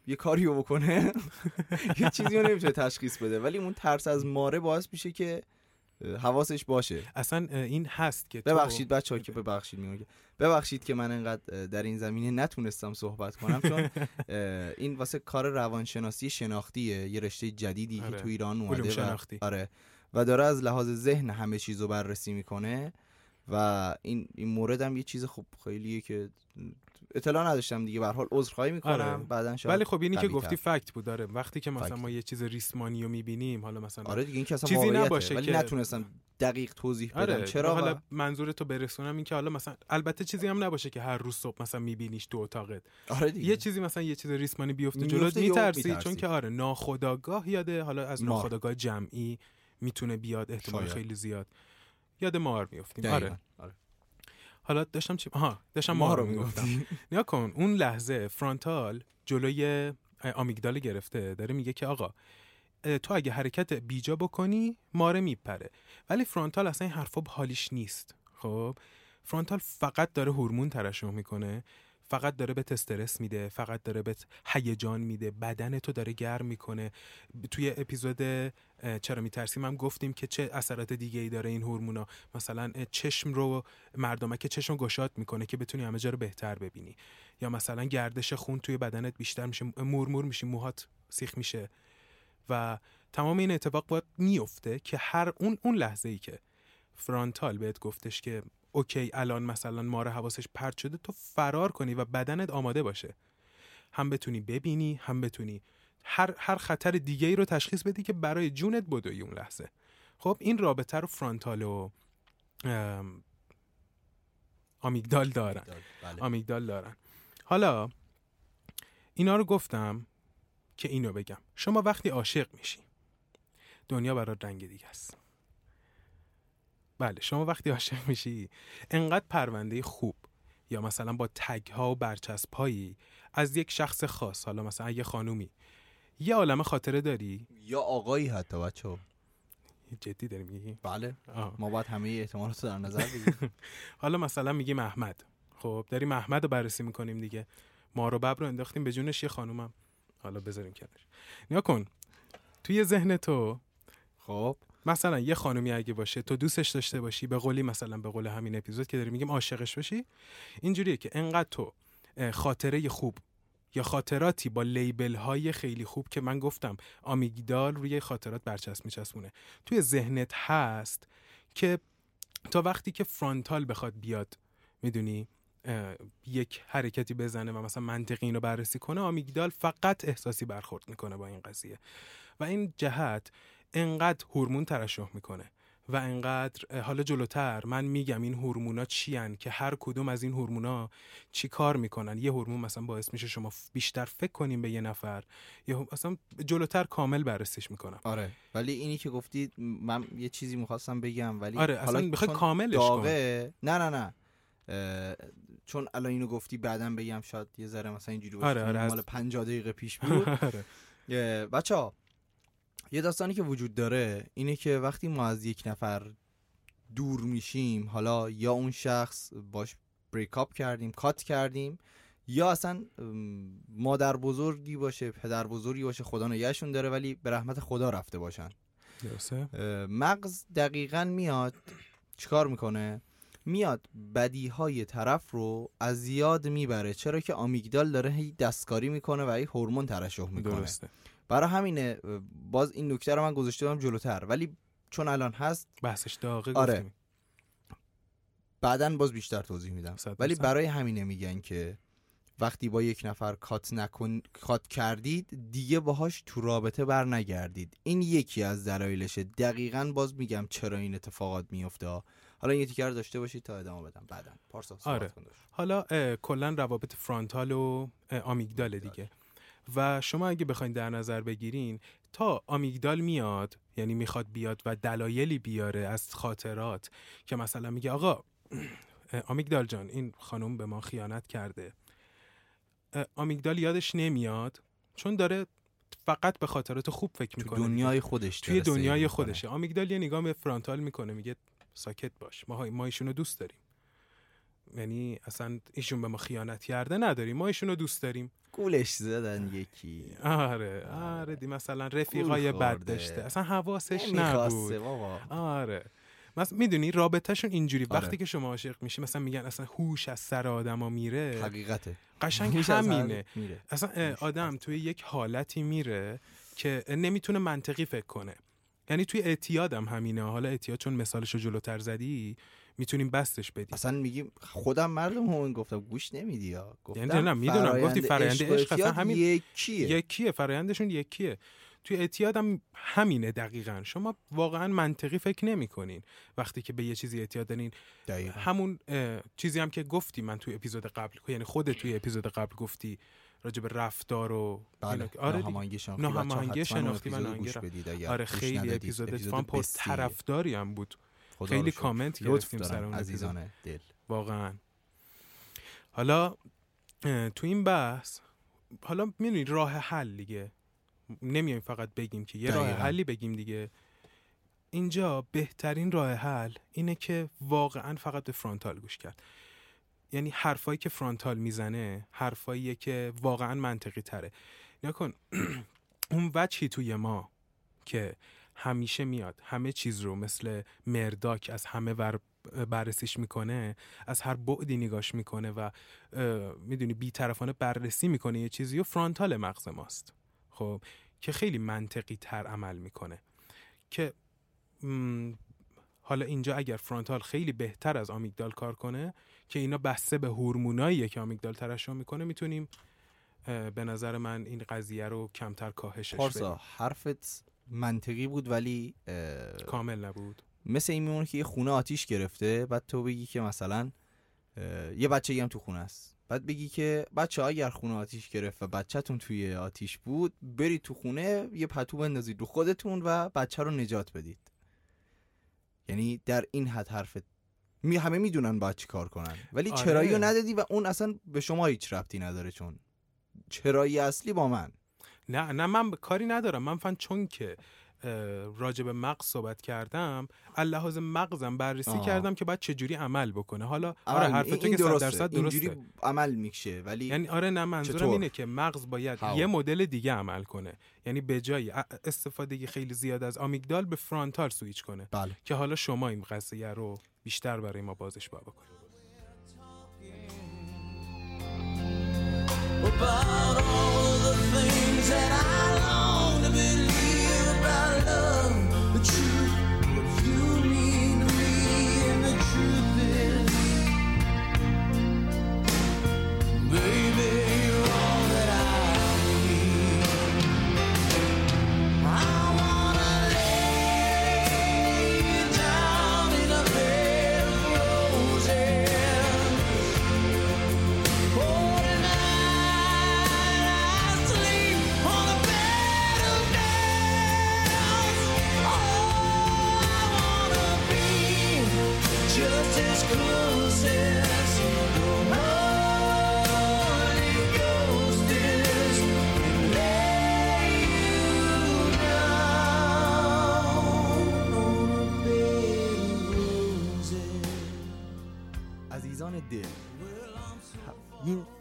[SPEAKER 3] یه کاریو بکنه. یه چیزی رو نمی‌تونه تشخیص بده. ولی اون ترس از ماره باعث میشه که حواسش باشه
[SPEAKER 1] اصلا این هست که
[SPEAKER 3] ببخشید بچه ها که ببخشید میگم ببخشید که من انقدر اه، در این زمینه نتونستم صحبت کنم چون این واسه کار روانشناسی شناختیه یه رشته جدیدی
[SPEAKER 1] آره.
[SPEAKER 3] که تو ایران اومده و. آره و داره از لحاظ ذهن همه چیز رو بررسی می‌کنه و این این مورد هم یه چیز خب خیلیه که اطلاع نداشتم دیگه به حال عذرخواهی می‌کنم
[SPEAKER 1] آره.
[SPEAKER 3] بعدن شاید
[SPEAKER 1] ولی خب اینی که. گفتی فکت بود داره وقتی که مثلا
[SPEAKER 3] فکت.
[SPEAKER 1] ما یه چیز ریسمانی رو می‌بینیم حالا مثلا
[SPEAKER 3] آره دیگه این که اصلا
[SPEAKER 1] چیزی. نباشه
[SPEAKER 3] ولی
[SPEAKER 1] که-
[SPEAKER 3] نتونستم دقیق توضیح بدم
[SPEAKER 1] آره
[SPEAKER 3] چرا
[SPEAKER 1] حالا
[SPEAKER 3] و...
[SPEAKER 1] منظور تو برسونم این که حالا مثلا البته چیزی هم نباشه که هر روز صبح مثلا میبینیش تو اتاقت
[SPEAKER 3] آره دیگه
[SPEAKER 1] یه چیزی مثلا یه چیز ریسمانی بیفته جلوت میترسی. چون که آره ناخداگاه یاده حالا از. ناخداگاه جمعی می‌تونه بیاد احتمال. خیلی زیاد یاد مار. آره
[SPEAKER 3] آره.
[SPEAKER 1] حالا داشتم چی آها داشتم
[SPEAKER 3] ما رو
[SPEAKER 1] می‌گفتم. نیا کن اون لحظه فرانتال جلوی آمیگدال گرفته. داره میگه که آقا تو اگه حرکت بیجا بکنی ماره میپره. ولی فرانتال اصلا این حرفا حالیش نیست. خب فرانتال فقط داره هورمون ترشح می‌کنه. فقط داره بهت استرس میده فقط داره بهت هیجان میده بدن تو داره گرم می‌کنه. توی اپیزود چرا میترسیم؟ هم گفتیم که چه اثرات دیگه ای داره این هورمونا. مثلا چشم رو مردمک چشم گشاد می‌کنه که بتونی همه جا رو بهتر ببینی. یا مثلا گردش خون توی بدنت بیشتر میشه مورمور میشی موهات سیخ میشه. و تمام این اتفاق باید میفته که هر اون اون لحظه ای که فرانتال بهت گفتش که اوکی الان مثلا ماره حواسش پرت شده تو فرار کنی و بدنت آماده باشه. هم بتونی ببینی هم بتونی هر هر خطر دیگه ای رو تشخیص بدی که برای جونت بدوی اون لحظه. خب این رابطه رو فرانتال و آمیگدال دارن.
[SPEAKER 3] بله.
[SPEAKER 1] آمیگدال دارن. حالا اینا رو گفتم که اینو بگم. شما وقتی عاشق میشی دنیا برات رنگ دیگه است. بله شما وقتی عاشق میشی انقدر پرونده خوب. یا مثلا با تگ ها و برچسب هایی از یک شخص خاص حالا مثلا یه خانومی یه عالم خاطره داری؟
[SPEAKER 3] یا آقایی حتی بچه
[SPEAKER 1] جدی داری میگی؟
[SPEAKER 3] بله.
[SPEAKER 1] آه.
[SPEAKER 3] ما باید همه احتمالات رو در نظر بگیریم.
[SPEAKER 1] حالا مثلا میگیم احمد خب داریم احمد رو بررسی می‌کنیم دیگه. ما رو ببر رو انداختیم به جونش یه خانومم. حالا بذاریم کنارش. نیا کن. توی ذهن تو
[SPEAKER 3] خب.
[SPEAKER 1] مثلا یه خانومی اگه باشه تو دوستش داشته باشی به قولی مثلا به قول همین اپیزود که داریم میگیم عاشقش باشی اینجوریه که انقدر تو خاطره خوب یا خاطراتی با لیبل های خیلی خوب که من گفتم آمیگدال روی خاطرات برچسب میچسبونه. توی ذهنت هست که تا وقتی که فرانتال بخواد بیاد می‌دونی یک حرکتی بزنه و مثلا منطقی اینو بررسی کنه آمیگدال فقط احساسی برخورد می‌کنه با این قضیه. و این جهت انقدر هورمون ترشح می‌کنه و انقدر حالا جلوتر من میگم این هورمونا چی هن که هر کدوم از این هورمونا چی کار می‌کنن. یه هورمون مثلا باعث میشه شما بیشتر فکر کنیم به یه نفر یا اصلا جلوتر کامل بررسیش می‌کنم.
[SPEAKER 3] آره ولی اینی که گفتی من یه چیزی می‌خواستم بگم ولی
[SPEAKER 1] آره اصلا می‌خوای کاملش کن.
[SPEAKER 3] داغه نه نه نه اه، چون الان اینو گفتی بعدا بگم شاید یه ذره مثلا اینجوری باشه
[SPEAKER 1] آره، آره، از-
[SPEAKER 3] مال 50 دقیقه پیش بود.
[SPEAKER 1] آره.
[SPEAKER 3] بچه ها یه داستانی که وجود داره اینه که وقتی ما از یک نفر دور میشیم حالا یا اون شخص باش بریکاپ کردیم کات کردیم یا اصلا مادر بزرگی باشه پدر بزرگی باشه خدا نگهشون داره ولی به رحمت خدا رفته باشن.
[SPEAKER 1] درسته؟
[SPEAKER 3] مغز دقیقا میاد چیکار می‌کنه؟ میاد بدی های طرف رو از یاد می‌بره چرا که آمیگدال داره هی دستکاری می‌کنه و هی هورمون ترشح می‌کنه.
[SPEAKER 1] درسته.
[SPEAKER 3] برای همینه باز این نکته رو من گذاشته بودم جلوتر. ولی چون الان هست
[SPEAKER 1] بحثش داغه
[SPEAKER 3] آره. بعدا باز بیشتر توضیح میدم. ولی. برای همینه میگن که وقتی با یک نفر کات نکن کات کردید دیگه باهاش تو رابطه بر نگردید. این یکی از دلایلشه. دقیقا باز میگم چرا این اتفاقات میفته. حالا این تیکر داشته باشید تا ادامه بدم. بعدا پارسا
[SPEAKER 1] آره. حالا کلا روابط فرانتال و آمیگدال دیگه. و شما اگه بخواین در نظر بگیرین تا آمیگدال میاد یعنی می‌خواد بیاد و دلایلی بیاره از خاطرات که مثلا میگه آقا آمیگدال جان این خانم به ما خیانت کرده. آمیگدال یادش نمیاد چون داره فقط به خاطرات خوب فکر
[SPEAKER 3] تو
[SPEAKER 1] می‌کنه
[SPEAKER 3] دنیای خودش
[SPEAKER 1] توی دنیای. خودشه. آمیگدال یه نگاه به فرانتال می‌کنه میگه ساکت باش. ما ما ایشونو دوست داریم. یعنی اصلا ایشون به ما خیانت کرده نداریم ما ایشونو دوست داریم.
[SPEAKER 3] گولش زدن یکی.
[SPEAKER 1] آره آره. دی مثلا رفیقای بد. داشته اصلا حواسش نبود.
[SPEAKER 3] بابا.
[SPEAKER 1] آره. مثلا می‌دونی رابطهشون اینجوری
[SPEAKER 3] آره.
[SPEAKER 1] وقتی که شما عاشق میشی مثلا میگن اصلا هوش از سر آدما میره.
[SPEAKER 3] حقیقته.
[SPEAKER 1] قشنگ همینه.
[SPEAKER 3] میره.
[SPEAKER 1] اصلا آدم توی یک حالتی میره که نمی‌تونه منطقی فکر کنه. یعنی توی اعتیادم همینه. حالا اعتیاد چون مثالش رو جلوتر زدی می‌تونیم بستش بدیم
[SPEAKER 3] اصلا میگیم خودم مردم همون گفتم گوش نمیدی یا گفتم
[SPEAKER 1] یعنی نه، می‌دونم. گفتی فرآیند عشق اصلا همین
[SPEAKER 3] یکیه
[SPEAKER 1] یکیه فرایندشون یکیه توی اعتیاد هم همینه دقیقا شما واقعا منطقی فکر نمی‌کنین وقتی که به یه چیزی اعتیاد دارین. همون چیزی هم که گفتی من توی اپیزود قبل یعنی خودت توی اپیزود قبل گفتی راجع به رفتار و
[SPEAKER 3] بله
[SPEAKER 1] آره.
[SPEAKER 3] ناهماهنگی شناختی
[SPEAKER 1] و
[SPEAKER 3] اگر
[SPEAKER 1] آره خیلی. اپیزود
[SPEAKER 3] اپیزود
[SPEAKER 1] اتفاقا پر. طرفداری هم بود خیلی. کامنت گرفتیم سر اون اپیزود.
[SPEAKER 3] عزیزان دل
[SPEAKER 1] واقعا حالا تو این بحث حالا می‌دونی راه حل دیگه نمیایم فقط بگیم که یه راه. حلی بگیم دیگه اینجا بهترین راه حل اینه که واقعا فقط به فرانتال گوش کرد یعنی حرفایی که فرانتال می‌زنه حرفاییه که واقعا منطقی تره نکن اون وجهی توی ما که همیشه میاد. همه چیز رو مثل مرداک از همه ور بررسیش می‌کنه از هر بعدی نگاش می‌کنه و می‌دونی بیطرفانه بررسی می‌کنه یه چیزی و فرانتال مغز ماست. خب که خیلی منطقی تر عمل می‌کنه. که م، حالا اینجا اگر فرانتال خیلی بهتر از آمیگدال کار کنه که اینا بسته به هورموناییه که آمیگدال ترشح می‌کنه می‌تونیم به نظر من این قضیه رو کمتر کاهشش بدیم.
[SPEAKER 3] پارسا حرفت منطقی بود ولی
[SPEAKER 1] کامل نبود.
[SPEAKER 3] مثل این میمونه که یه خونه آتیش گرفته بعد تو بگی که مثلا یه بچه هم تو خونه است. بعد بگی که بچه اگر خونه آتیش گرفت و بچهتون توی آتیش بود برید تو خونه یه پتو بندازید رو خودتون و بچه رو نجات بدید. یعنی در این حد حرفت می همه می‌دونن باید چی کار کنن. ولی
[SPEAKER 1] آره.
[SPEAKER 3] چرایی رو ندادی و اون اصلا به شما هیچ ربطی نداره چون چرایی اصلی با من.
[SPEAKER 1] نه نه من کاری ندارم من فن چون که راجع به مغز صحبت کردم اللحاظ مغزم بررسی
[SPEAKER 3] آه.
[SPEAKER 1] کردم که باید چجوری عمل بکنه حالا آره
[SPEAKER 3] عمل-
[SPEAKER 1] حرف تو که
[SPEAKER 3] درسته.
[SPEAKER 1] درصد
[SPEAKER 3] اینجوری
[SPEAKER 1] درسته
[SPEAKER 3] عمل میشه ولی
[SPEAKER 1] یعنی آره نه منظورم
[SPEAKER 3] چطور؟
[SPEAKER 1] اینه که مغز باید
[SPEAKER 3] How؟
[SPEAKER 1] یه مدل دیگه عمل کنه یعنی به جای استفاده خیلی زیاد از آمیگدال به فرانتال سویچ کنه
[SPEAKER 3] بله
[SPEAKER 1] که حالا شما این قضیه رو بیشتر برای ما بازش با بکنید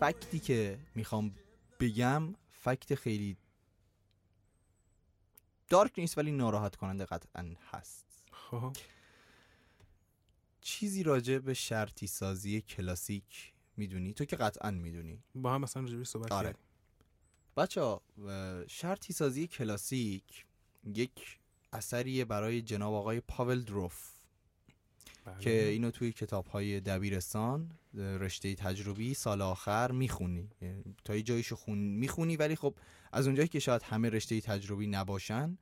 [SPEAKER 3] فکتی که می‌خوام بگم فکت خیلی دارک نیست ولی ناراحت کننده قطعا هست.
[SPEAKER 1] خب.
[SPEAKER 3] چیزی راجع به شرطی سازی کلاسیک می‌دونی؟ تو که قطعا می‌دونی.
[SPEAKER 1] با هم مثلا راجع بهش صحبت
[SPEAKER 3] آره. بچه ها شرطی سازی کلاسیک یک اثریه برای جناب آقای پاول دروف.
[SPEAKER 1] بله.
[SPEAKER 3] که اینو توی کتاب های دبیرستان رشته تجربی سال آخر می‌خونی تا یه جاییشو خون می‌خونی ولی خب از اونجایی که شاید همه رشته تجربی نباشن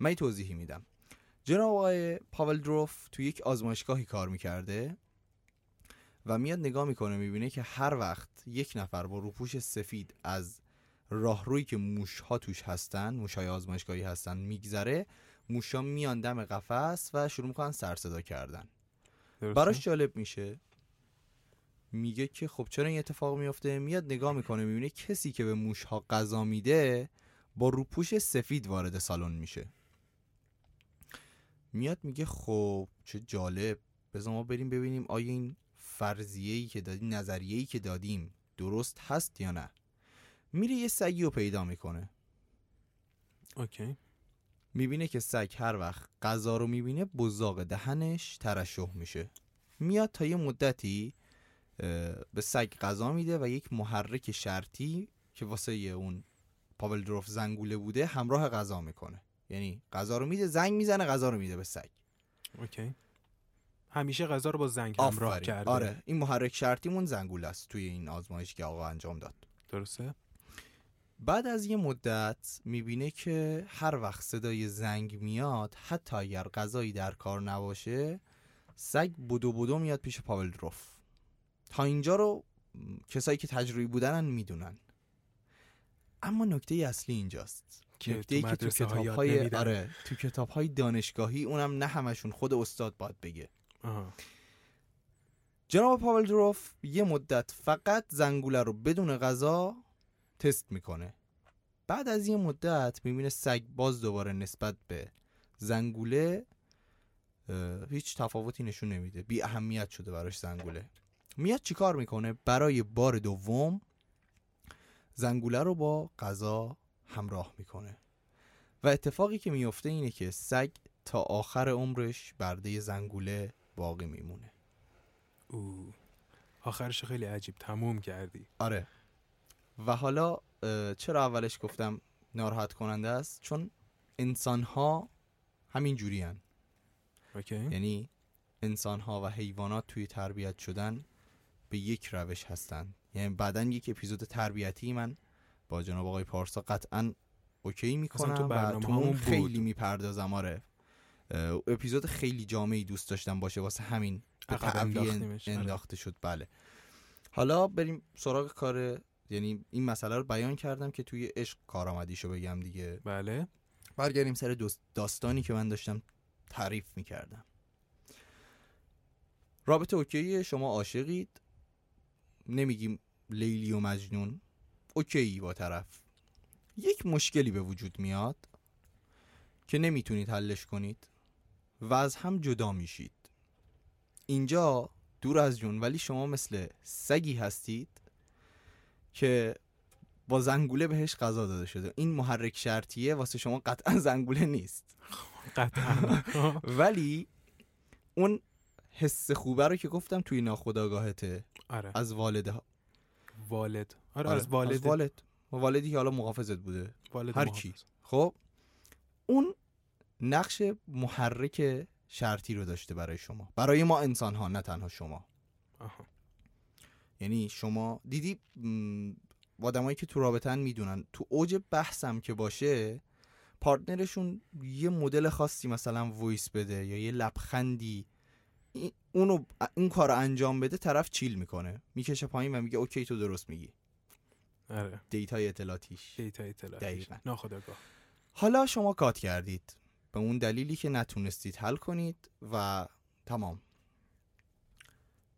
[SPEAKER 3] من یه توضیحی میدم جناب آقای پاول دروف توی یک آزمایشگاهی کار می‌کرده و میاد نگاه می‌کنه می‌بینه که هر وقت یک نفر با روپوش سفید از راهرویی که موشها توش هستن موشهای آزمایشگاهی هستن میگذره موشا میان دم قفس و شروع می‌کنن سر صدا کردن؟ براش جالب میشه. میگه که خب چرا این اتفاق میفته میاد نگاه می‌کنه می‌بینه کسی که به موشها غذا میده با روپوش سفید وارد سالن میشه. میاد میگه خب چه جالب. بذار ما بریم ببینیم آیا این فرضیه‌ای که دادیم نظریه‌ای که دادیم درست هست یا نه. میره یه سگی رو پیدا می‌کنه.
[SPEAKER 1] OK.
[SPEAKER 3] می‌بینه که سگ هر وقت غذا رو می‌بینه بزاق دهنش ترشح میشه. میاد تا یه مدتی به سگ غذا میده و یک محرک شرطی که واسه اون پاولوف زنگوله بوده همراه غذا می‌کنه. یعنی غذا رو میده زنگ می‌زنه غذا رو میده به سگ.
[SPEAKER 1] OK. همیشه غذا رو با زنگ همراه. کرده.
[SPEAKER 3] آره. این محرک شرطیمون زنگوله است توی این آزمایش که آقا انجام داد.
[SPEAKER 1] درسته؟
[SPEAKER 3] بعد از یه مدت می‌بینه که هر وقت صدای زنگ میاد حتی اگر غذایی در کار نباشه سگ بدو بدو میاد پیش پاول دروف تا اینجا رو کسایی که تجربی بودنن می‌دونن اما نکته اصلی اینجاست
[SPEAKER 1] که
[SPEAKER 3] نکته
[SPEAKER 1] تو
[SPEAKER 3] که تو کتاب های. آره تو کتاب های دانشگاهی اونم نه همشون خود استاد باید بگه. جناب پاول دروف یه مدت فقط زنگوله رو بدون غذا تست می‌کنه. بعد از یه مدت می‌بینه سگ باز دوباره نسبت به زنگوله هیچ تفاوتی نشون نمیده. بی اهمیت شده براش زنگوله. میاد چیکار می‌کنه؟ برای بار دوم زنگوله رو با غذا همراه می‌کنه. و اتفاقی که میفته اینه که سگ تا آخر عمرش برده زنگوله باقی میمونه.
[SPEAKER 1] او آخرش خیلی عجیب. تموم کردی.
[SPEAKER 3] آره. و حالا چرا اولش گفتم ناراحت کننده است؟ چون انسان ها همین جوری
[SPEAKER 1] اوکی.
[SPEAKER 3] یعنی انسان ها و حیوانات توی تربیت شدن به یک روش هستن یعنی بعدا یک اپیزود تربیتی من با جناب آقای پارسا قطعا اوکی می‌کنم
[SPEAKER 1] تو
[SPEAKER 3] و تو اون خیلی. می‌پردازم آره. اپیزود خیلی جامعی دوست داشتم باشه واسه همین به
[SPEAKER 1] انداختیمش، آره.
[SPEAKER 3] انداخته شد. بله. حالا بریم سراغ کار یعنی این مسئله رو بیان کردم که توی عشق کارآمدیشو بگم دیگه.
[SPEAKER 1] بله.
[SPEAKER 3] برگردیم سر دوست- داستانی که من داشتم تعریف می‌کردم. رابطه اوکی شما عاشقید. نمیگیم لیلی و مجنون. اوکی با طرف. یک مشکلی به وجود میاد که نمی‌تونید حلش کنید و از هم جدا میشید. اینجا دور از جون ولی شما مثل سگی هستید که با زنگوله بهش غذا داده شده. این محرک شرطیه واسه شما قطعا زنگوله نیست.
[SPEAKER 1] قطعا.
[SPEAKER 3] ولی اون حس خوبه رو که گفتم توی ناخودآگاهته
[SPEAKER 1] آره.
[SPEAKER 3] از والده.
[SPEAKER 1] والد. آره,
[SPEAKER 3] آره،
[SPEAKER 1] از والد.
[SPEAKER 3] از والد. والدی که حالا محافظت بوده.
[SPEAKER 1] والد محافظ.
[SPEAKER 3] کی. خب؟ اون نقش محرک شرطی رو داشته برای شما. برای ما انسان ها نه تنها شما.
[SPEAKER 1] آها.
[SPEAKER 3] یعنی شما دیدی آدمایی که تو رابطن می‌دونن. تو اوج بحثم که باشه پارتنرشون یه مدل خاصی مثلا voice بده یا یه لبخندی. این- اونو این کار رو انجام بده طرف chill می‌کنه. می‌کشه پایین و میگه okay تو درست میگی.
[SPEAKER 1] آره.
[SPEAKER 3] data ی اطلاعاتیش.
[SPEAKER 1] data اطلاعاتیش. ناخودآگاه.
[SPEAKER 3] حالا شما cut کردید. به اون دلیلی که نتونستید حل کنید و تمام.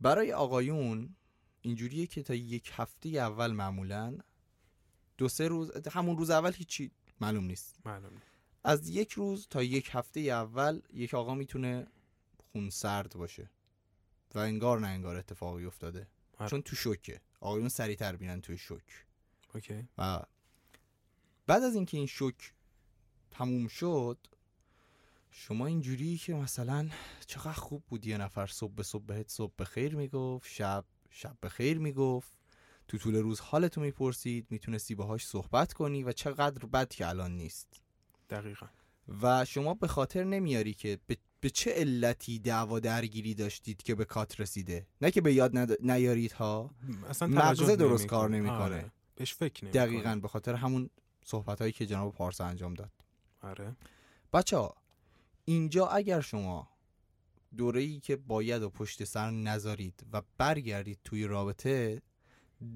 [SPEAKER 3] برای آقایون اینجوریه که تا یک هفته اول معمولا دو سه روز همون روز اول هیچی معلوم نیست.
[SPEAKER 1] معلوم نیست.
[SPEAKER 3] از یک روز تا یک هفته اول یک آقا می‌تونه خون سرد باشه و انگار نه انگار اتفاقی افتاده.
[SPEAKER 1] آره.
[SPEAKER 3] چون تو شوکه. آقایون سریعتر بینن توی شوک.
[SPEAKER 1] اوکی.
[SPEAKER 3] و بعد از اینکه این شوک تموم شد شما اینجوری که مثلا چقدر خوب بود یه نفر صبح به صبح بهت صبح به خیر می‌گفت شب شب به خیر می‌گفت. تو طول روز حالتو می‌پرسید می‌تونستی باهاش صحبت کنی و چقدر بد که الان نیست.
[SPEAKER 1] دقیقا.
[SPEAKER 3] و شما به خاطر نمیاری که به, به چه علتی دعوا درگیری داشتید که به کات رسیده؟ نه که به یاد ند... نیارید ها
[SPEAKER 1] اصلا
[SPEAKER 3] مغزه درست
[SPEAKER 1] نمی‌کنه.
[SPEAKER 3] کار نمی‌کنه.
[SPEAKER 1] آره. بهش فکر نمی‌کنه.
[SPEAKER 3] دقیقا به خاطر همون صحبت هایی که جناب پارسا انجام داد.
[SPEAKER 1] آره.
[SPEAKER 3] بچه ها اینجا اگر شما دوره ای که باید و پشت سر نذارید و برگردید توی رابطه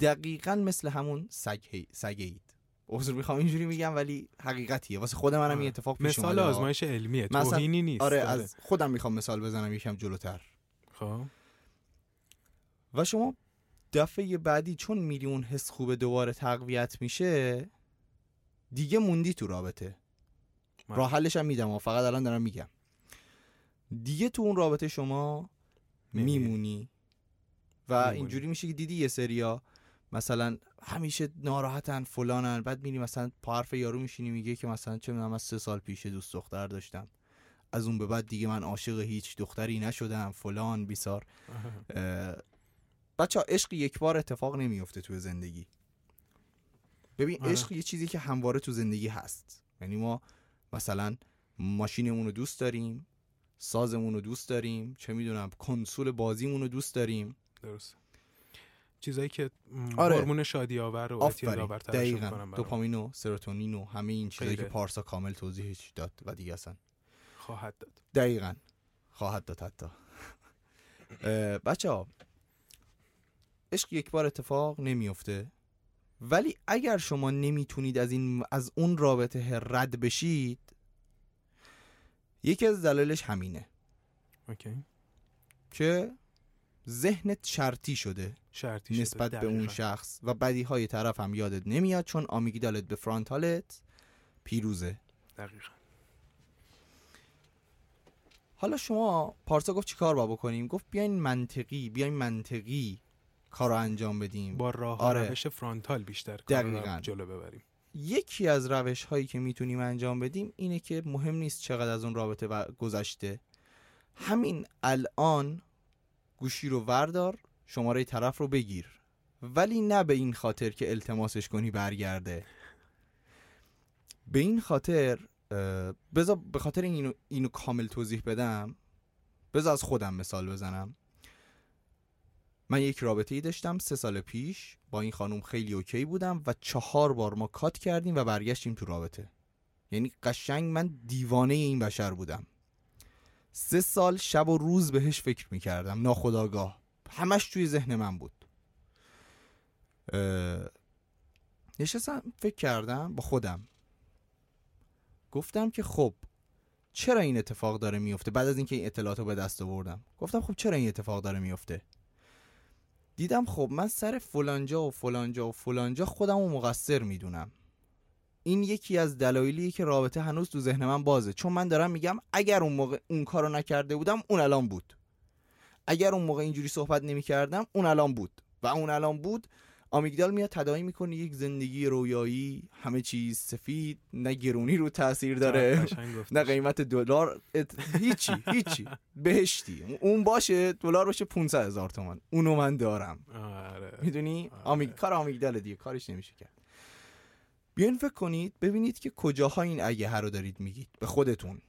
[SPEAKER 3] دقیقا مثل همون سگ سگید. عذر می‌خوام اینجوری میگم ولی حقیقتیه. واسه خود منم این
[SPEAKER 1] آره.
[SPEAKER 3] اتفاق پیش
[SPEAKER 1] مثال. آزمایش علمیه.
[SPEAKER 3] مثلا-
[SPEAKER 1] توهینی نیست.
[SPEAKER 3] آره از خودم می‌خوام مثال بزنم یکم جلوتر.
[SPEAKER 1] خب.
[SPEAKER 3] و شما دفعه بعدی چون میری اون حس خوبه دوباره تقویت میشه دیگه موندی تو رابطه. راه حلش هم میدم فقط الان دارم میگم. دیگه تو اون رابطه شما. میمونی و. اینجوری میشه که دیدی یه سریا مثلا همیشه ناراحتن فلانن بعد میری مثلا پا حرف یارو میشینی میگه که مثلا چه می‌دونم از سه سال پیش دوست دختر داشتم از اون به بعد دیگه من عاشق هیچ دختری نشدم فلان بیسار بچه عشق یک بار اتفاق نمیفته توی زندگی ببین
[SPEAKER 1] آره.
[SPEAKER 3] عشق یه چیزی که همواره تو زندگی هست یعنی ما مثلا ماشینمون رو دوست داریم سازمون رو دوست داریم. چه می‌دونم کنسول بازیمون رو دوست داریم.
[SPEAKER 1] درست چیزایی که
[SPEAKER 3] آره.
[SPEAKER 1] هورمون شادی آور و اعتیاد آور ترشح
[SPEAKER 3] دقیقا. دوپامین و سروتونین و همه این چیزایی که. پارسا کامل توضیحش داد و دیگه اصلا.
[SPEAKER 1] خواهد داد.
[SPEAKER 3] دقیقا. خواهد داد حتی. بچه ها عشق یک بار اتفاق نمیفته ولی اگر شما نمی‌تونید از این از اون رابطه رد بشید یکی از دلایلش همینه
[SPEAKER 1] اوکی
[SPEAKER 3] که ذهنت شرطی شده
[SPEAKER 1] شرطی شده.
[SPEAKER 3] نسبت به اون. شخص و بدی های طرف هم یادت نمیاد چون آمیگدالت به فرانتالت پیروزه
[SPEAKER 1] دقیقاً
[SPEAKER 3] حالا شما پارسا گفت چیکار با بکنیم گفت بیاین منطقی بیاین منطقی کار رو انجام بدیم
[SPEAKER 1] با راه
[SPEAKER 3] آره.
[SPEAKER 1] روش فرانتال بیشتر کار
[SPEAKER 3] دقیقاً.
[SPEAKER 1] جلو ببریم
[SPEAKER 3] یکی از روش هایی که می‌تونیم انجام بدیم اینه که مهم نیست چقدر از اون رابطه و گذشته. همین الان گوشی رو وردار شماره طرف رو بگیر. ولی نه به این خاطر که التماسش کنی برگرده. به این خاطر بذار به خاطر اینو, اینو کامل توضیح بدم. بذار از خودم مثال بزنم. من یک رابطه ای داشتم سه سال پیش با این خانم خیلی اوکی بودم و چهار بار ما کات کردیم و برگشتیم تو رابطه. یعنی قشنگ من دیوانه این بشر بودم. سه سال شب و روز بهش فکر می‌کردم ناخداگاه همش توی ذهن من بود. اه، نشستم فکر کردم با خودم. گفتم که خب چرا این اتفاق داره میفته بعد از اینکه این اطلاعات به دست آوردم. گفتم خب چرا این اتفاق داره میفته دیدم خب من سر فلانجا و فلانجا و فلانجا خودم رو مقصر می‌دونم. این یکی از دلایلیه که رابطه هنوز تو ذهن من بازه. چون من دارم میگم اگر اون موقع اون کارو نکرده بودم اون الان بود. اگر اون موقع اینجوری صحبت نمی‌کردم اون الان بود. و اون الان بود آمیگدال میاد تداعی می‌کنه یک زندگی رویایی همه چیز سفید نه گرونی رو تاثیر داره. نه قیمت دلار ات- هیچی هیچی. بهشتی. اون باشه دلار باشه 500 هزار تومان. اونو من دارم.
[SPEAKER 1] آره.
[SPEAKER 3] می‌دونی؟
[SPEAKER 1] آره.
[SPEAKER 3] آمیگ... کار آمیگدال دیگه کارش نمیشه کرد. بیاین فکر کنید ببینید که کجاها این اگه رو دارید میگید. به خودتون.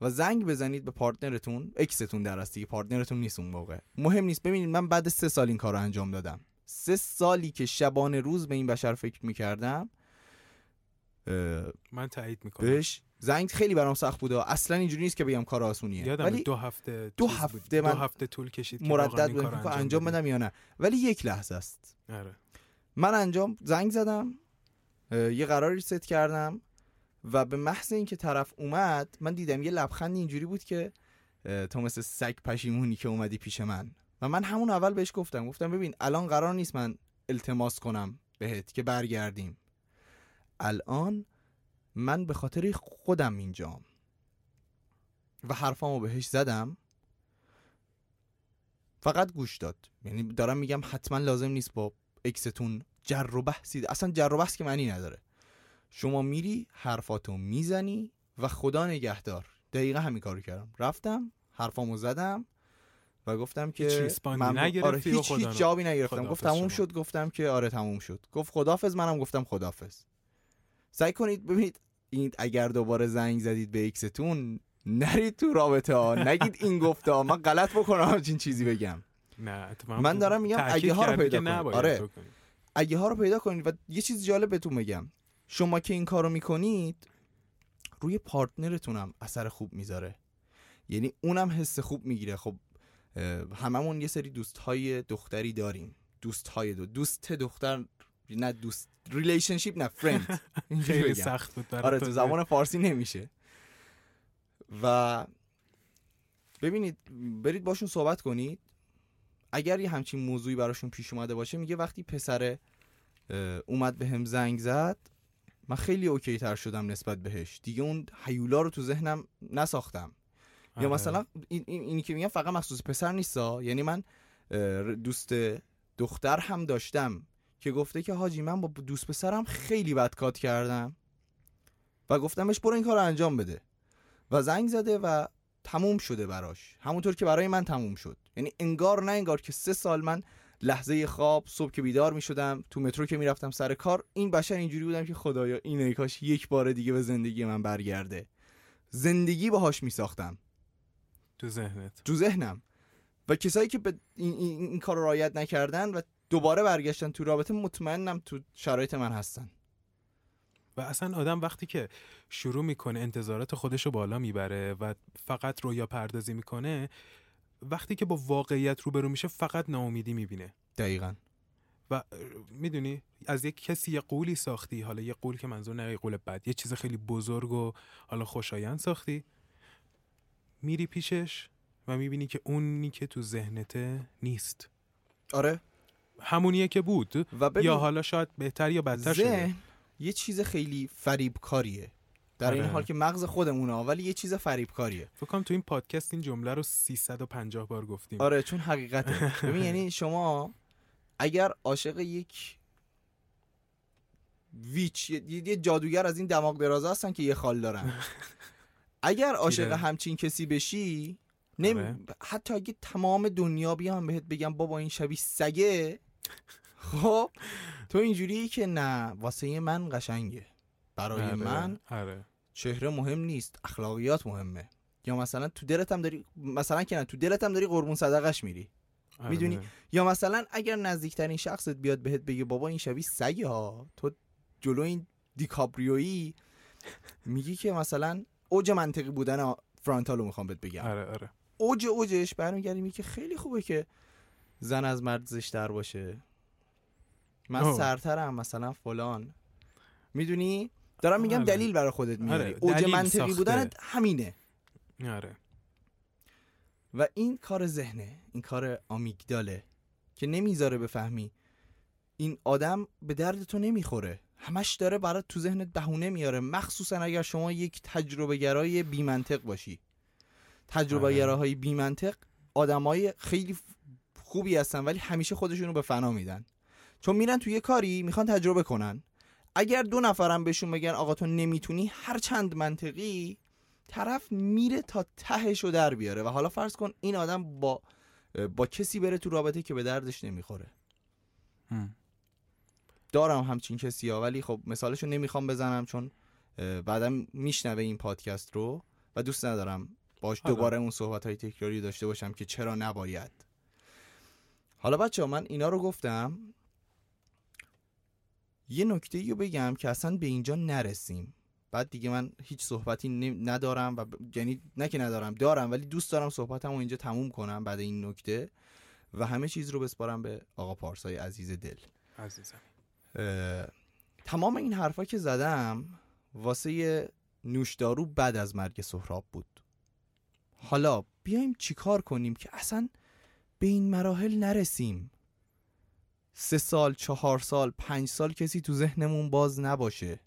[SPEAKER 3] و زنگ بزنید به پارتنرتون اکستون در دیگه پارتنرتون نیست اون موقع مهم نیست. ببینید من بعد سه سال این کار رو انجام دادم. سه سالی که شبانه روز به این بشر فکر می‌کردم
[SPEAKER 1] من تایید می‌کنم.
[SPEAKER 3] بهش زنگ خیلی برام سخت بوده اصلا اینجوری نیست که بگم کار آسونیه.
[SPEAKER 1] یادم
[SPEAKER 3] ولی
[SPEAKER 1] دو هفته
[SPEAKER 3] دو. هفته من
[SPEAKER 1] دو هفته طول کشید
[SPEAKER 3] مردد که انجام
[SPEAKER 1] بدیم.
[SPEAKER 3] بدم یا نه. ولی یک لحظه است.
[SPEAKER 1] آره.
[SPEAKER 3] من انجام زنگ زدم یه قراری ست کردم. و به محض اینکه طرف اومد من دیدم یه لبخند اینجوری بود که تو مثل سگ پشیمونی که اومدی پیش من. و من همون اول بهش گفتم. گفتم ببین الان قرار نیست من التماس کنم بهت که برگردیم. الان من به خاطر خودم اینجام. و حرفامو بهش زدم. فقط گوش داد. یعنی دارم میگم حتما لازم نیست با اکستون جر و بحثی. اصلا جر و بحث که معنی نداره. شما میری حرفاتو می‌زنی و خدا نگهدار. دقیقا همین کارو کردم. رفتم حرفامو زدم و گفتم که.
[SPEAKER 1] نگرفتی
[SPEAKER 3] آره هیچ, هیچ جوابی نگرفتم.
[SPEAKER 1] خداحافظ
[SPEAKER 3] گفت تموم. شد گفتم که آره تموم شد. گفت خدافظ منم گفتم خدافظ سعی کنید ببینید این اگر دوباره زنگ زدید به اکستون نرید تو رابطه ها. نگید این گفته ها. من غلط بکنم همچین چیزی بگم.
[SPEAKER 1] نه
[SPEAKER 3] من دارم میگم اگه ها رو پیدا کنید. آره. اگه ها رو پیدا کنید و یه چیز جالب بهتون بگم. شما که این کارو می‌کنید روی پارتنرتونم اثر خوب می‌ذاره. یعنی اونم حس خوب می‌گیره. خب هممون یه سری دوست های دختری داریم. دوست های دو دوست دختر نه دوست relationship نه friend
[SPEAKER 1] خیلی سخت بود برای
[SPEAKER 3] آره تو زبان فارسی نمیشه. و ببینید برید باشون صحبت کنید. اگر یه همچین موضوعی براشون پیش اومده باشه میگه وقتی پسر اومد به هم زنگ زد من خیلی okay تر شدم نسبت بهش. دیگه اون حیولا رو تو ذهنم نساختم. یا
[SPEAKER 1] آره.
[SPEAKER 3] مثلا این, این اینی که میگم فقط مخصوص پسر نیستا یعنی من دوست دختر هم داشتم که گفته که حاجی من با دوست پسرم خیلی بد کات کردم. و گفتمش برو این کار رو انجام بده. و زنگ زده و تموم شده براش. همونطور که برای من تموم شد. یعنی انگار نه انگار که سه سال من لحظه خواب صبح که بیدار می شدم تو مترو که می‌رفتم سر کار این بشر اینجوری بودم که خدایا این ای کاش یک بار دیگه به زندگی من برگرده. زندگی باهاش میساختم.
[SPEAKER 1] تو ذهنت.
[SPEAKER 3] تو ذهنم. و کسایی که به این, این, این کار رو رعایت نکردن و دوباره برگشتن تو رابطه مطمئنم تو شرایط من هستن.
[SPEAKER 1] و اصلا آدم وقتی که شروع می‌کنه انتظارات خودش رو بالا می‌بره و فقط رویا پردازی می‌کنه وقتی که با واقعیت روبرو میشه فقط ناامیدی می‌بینه.
[SPEAKER 3] دقیقا.
[SPEAKER 1] و می‌دونی از یک کسی یه قولی ساختی حالا یه قول که منظور نه یه قول بد یه چیز خیلی بزرگ و حالا خوشایند ساختی. میری پیشش و می‌بینی که اونی که تو ذهنته نیست.
[SPEAKER 3] آره.
[SPEAKER 1] همونیه که بود.
[SPEAKER 3] و
[SPEAKER 1] یا حالا شاید بهتر یا بدتر شده.
[SPEAKER 3] یه چیز خیلی فریبکاریه. در این
[SPEAKER 1] آره.
[SPEAKER 3] حال که مغز خودمونه ولی یه چیز فریبکاریه
[SPEAKER 1] فکر کنم تو این پادکست این جمله رو 350 بار گفتیم
[SPEAKER 3] آره چون حقیقته ببین یعنی شما اگر عاشق یک ویچ یه, جادوگر از این دماغ درازا هستن که یه خال دارن اگر عاشق. همچین کسی بشی نمی...
[SPEAKER 1] آره.
[SPEAKER 3] حتی اگه تمام دنیا بیان بهت بگم بابا این شبیه سگه خب تو اینجوری که نه واسه من قشنگه برای
[SPEAKER 1] آره،
[SPEAKER 3] من
[SPEAKER 1] آره.
[SPEAKER 3] چهره مهم نیست اخلاقیات مهمه. یا مثلا تو دلت هم داری مثلا که نه تو دلت هم داری قربون صدقش میری.
[SPEAKER 1] آره.
[SPEAKER 3] می‌دونی؟ یا مثلا اگر نزدیکترین شخصت بیاد بهت بگه بابا این شبیه سگه ها. تو جلو این دیکاپریویی. میگی که مثلا اوج منطقی بودن فرانتالو می‌خوام بهت بگم.
[SPEAKER 1] آره آره.
[SPEAKER 3] اوج اوجش برمیگردی میگه که خیلی خوبه که زن از مرد زشتر باشه. من
[SPEAKER 1] اوه.
[SPEAKER 3] سرترم مثلا فلان. می‌دونی؟ دارم میگم
[SPEAKER 1] آره.
[SPEAKER 3] دلیل برای خودت میاری.
[SPEAKER 1] آره،
[SPEAKER 3] اوج منطقی. بودنت همینه.
[SPEAKER 1] آره.
[SPEAKER 3] و این کار ذهنه این کار آمیگداله که نمی‌ذاره بفهمی. این آدم به درد تو نمی‌خوره. همش داره برات تو ذهنت بهونه میاره. مخصوصا اگر شما یک تجربه گرای بی منطق باشی. تجربه
[SPEAKER 1] آره.
[SPEAKER 3] گراهای بی منطق آدمای خیلی خوبی هستن ولی همیشه خودشون رو به فنا میدن. چون میرن توی یه کاری می‌خوان تجربه کنن. اگر دو نفرم بهشون بگن آقا تو نمی‌تونی هر چند منطقی طرف میره تا تهش رو در بیاره و حالا فرض کن این آدم با با کسی بره تو رابطه که به دردش نمی‌خوره
[SPEAKER 1] هم.
[SPEAKER 3] دارم همچین کسی ها ولی خب مثالشو نمی‌خوام بزنم چون بعدم میشنوه این پادکست رو و دوست ندارم باش. دوباره اون صحبت های تکراری داشته باشم که چرا نباید حالا بچه من اینا رو گفتم یه نکته رو بگم که اصلا به اینجا نرسیم. بعد دیگه من هیچ صحبتی ندارم و یعنی نه که ندارم دارم ولی دوست دارم صحبتمو اینجا تموم کنم بعد این نکته و همه چیز رو بسپارم به آقا پارسای عزیز دل.
[SPEAKER 1] عزیزم.
[SPEAKER 3] تمام این حرفا که زدم واسه نوشدارو بعد از مرگ سهراب بود. حالا بیایم چیکار کنیم که اصلا به این مراحل نرسیم؟ سه سال چهار سال پنج سال کسی تو ذهنمون باز نباشه.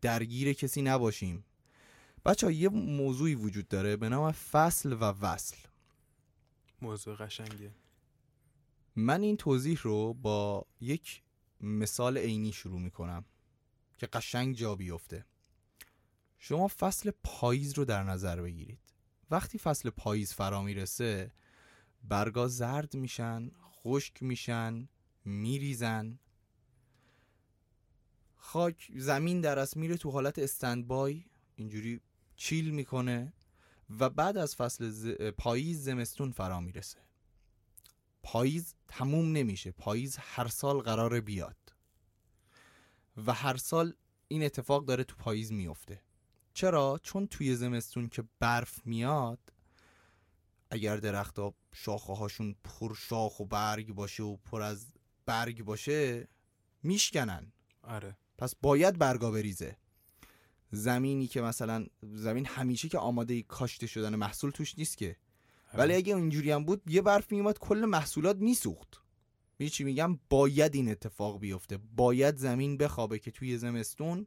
[SPEAKER 3] درگیر کسی نباشیم. بچه یه موضوعی وجود داره به نام فصل و وصل.
[SPEAKER 1] موضوع قشنگه.
[SPEAKER 3] من این توضیح رو با یک مثال عینی شروع می‌کنم که قشنگ جا بیفته. شما فصل پاییز رو در نظر بگیرید. وقتی فصل پاییز فرا می‌رسه برگا زرد میشن خشک میشن میریزن. خاک زمین در از میره تو حالت استندبای اینجوری چیل می‌کنه و بعد از فصل ز... پاییز زمستون فرا می‌رسه. پاییز تموم نمیشه پاییز هر سال قراره بیاد. و هر سال این اتفاق داره تو پاییز میفته چرا؟ چون توی زمستون که برف میاد اگر درختها شاخه هاشون پر شاخ و برگ باشه و پر از برگ باشه میشکنن.
[SPEAKER 1] آره.
[SPEAKER 3] پس باید برگا بریزه. زمینی که مثلا زمین همیشه که آماده کاشته شدن محصول توش نیست که.
[SPEAKER 1] آره.
[SPEAKER 3] ولی اگه اینجوری هم بود یه برف میومد کل محصولات میسوخت. می چی میگم؟ باید این اتفاق بیفته. باید زمین بخوابه که توی زمستون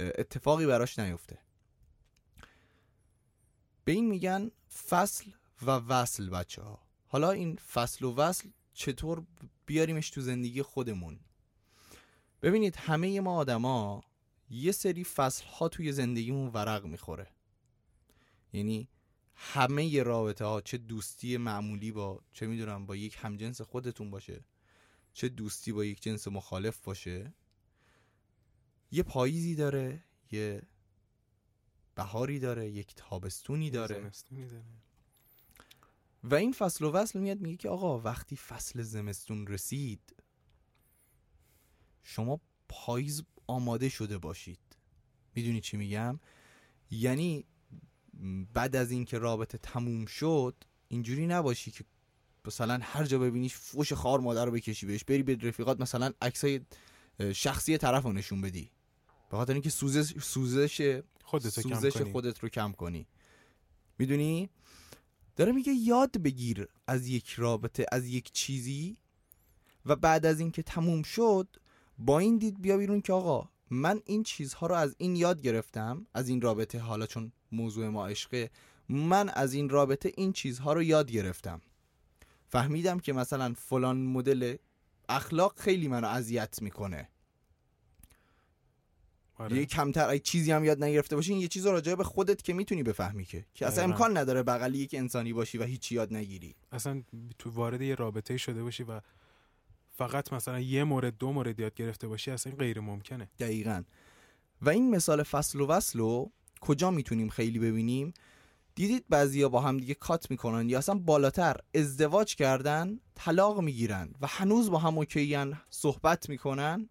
[SPEAKER 3] اتفاقی براش نیفته. به این میگن فصل و وصل بچه ها حالا این فصل و وصل چطور بیاریمش تو زندگی خودمون؟ ببینید همه ما آدما یه سری فصل ها توی زندگیمون ورق می‌خوره. یعنی همه رابطه ها چه دوستی معمولی با چه می‌دونم با یک همجنس خودتون باشه چه دوستی با یک جنس مخالف باشه. یه پاییزی داره یه بهاری داره یک تابستونی داره.
[SPEAKER 1] داره.
[SPEAKER 3] و این فصل و وصل میاد میگه که آقا وقتی فصل زمستون رسید شما پاییز آماده شده باشید. می‌دونی چی میگم؟ یعنی بعد از اینکه رابطه تموم شد اینجوری نباشی که مثلا هر جا ببینیش فوش خار مادر رو بکشی بهش بری به رفیقات مثلا عکسای شخصی طرف رو نشون بدی. به خاطر اینکه سوزش سوزش
[SPEAKER 1] خودتو کم
[SPEAKER 3] سوزش
[SPEAKER 1] کنی.
[SPEAKER 3] خودت رو کم کنی. می‌دونی؟ داره میگه یاد بگیر از یک رابطه از یک چیزی و بعد از اینکه تموم شد با این دید بیا بیرون که آقا من این چیزها رو از این یاد گرفتم از این رابطه حالا چون موضوع ما عشقه من از این رابطه این چیزها رو یاد گرفتم. فهمیدم که مثلا فلان مدل اخلاق خیلی منو اذیت می‌کنه.
[SPEAKER 1] آره.
[SPEAKER 3] یه کمتر اگه چیزی هم یاد نگرفته باشی این یه چیز راجع به خودت که می‌تونی بفهمی که. که اصلا. امکان نداره بغلی یک انسانی باشی و هیچی یاد نگیری.
[SPEAKER 1] اصلا تو وارد یه رابطه شده باشی و فقط مثلا یه مورد دو مورد یاد گرفته باشی اصلا غیر ممکنه.
[SPEAKER 3] دقیقا. و این مثال فصل و وصل رو کجا می‌تونیم خیلی ببینیم؟ دیدید بعضیا با هم دیگه کات می‌کنن یا اصلا بالاتر ازدواج کردن طلاق می‌گیرن و هنوز با هم اوکیین صحبت می‌کنن؟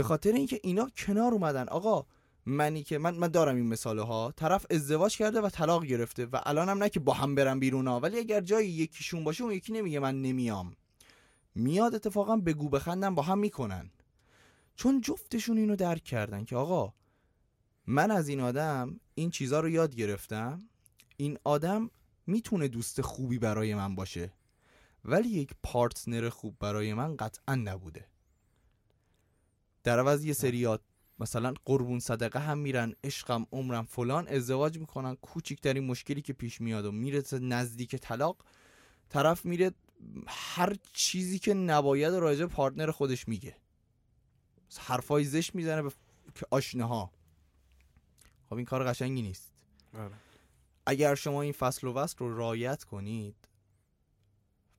[SPEAKER 3] به خاطر اینکه اینا کنار اومدن. آقا منی که من من دارم این مثاله ها طرف ازدواج کرده و طلاق گرفته و الانم نه که با هم برن بیرون ها ولی اگر جایی یکیشون باشه اون یکی نمیگه من نمیام. میاد اتفاقا بگو بخندم با هم می‌کنن. چون جفتشون اینو درک کردن که آقا من از این آدم این چیزا رو یاد گرفتم. این آدم می‌تونه دوست خوبی برای من باشه ولی یک پارتنر خوب برای من قطعا نبوده. در عوض یه سریات مثلا قربون صدقه هم میرن عشقم عمرم فلان ازدواج می‌کنن کوچکترین مشکلی که پیش میاد و می‌رسه نزدیک طلاق طرف میره هر چیزی که نباید راجع پارتنر خودش میگه. حرفای زشت می‌زنه به که آشناها. خب این کار قشنگی نیست.
[SPEAKER 1] آره.
[SPEAKER 3] اگر شما این فصل و وصل رو رعایت کنید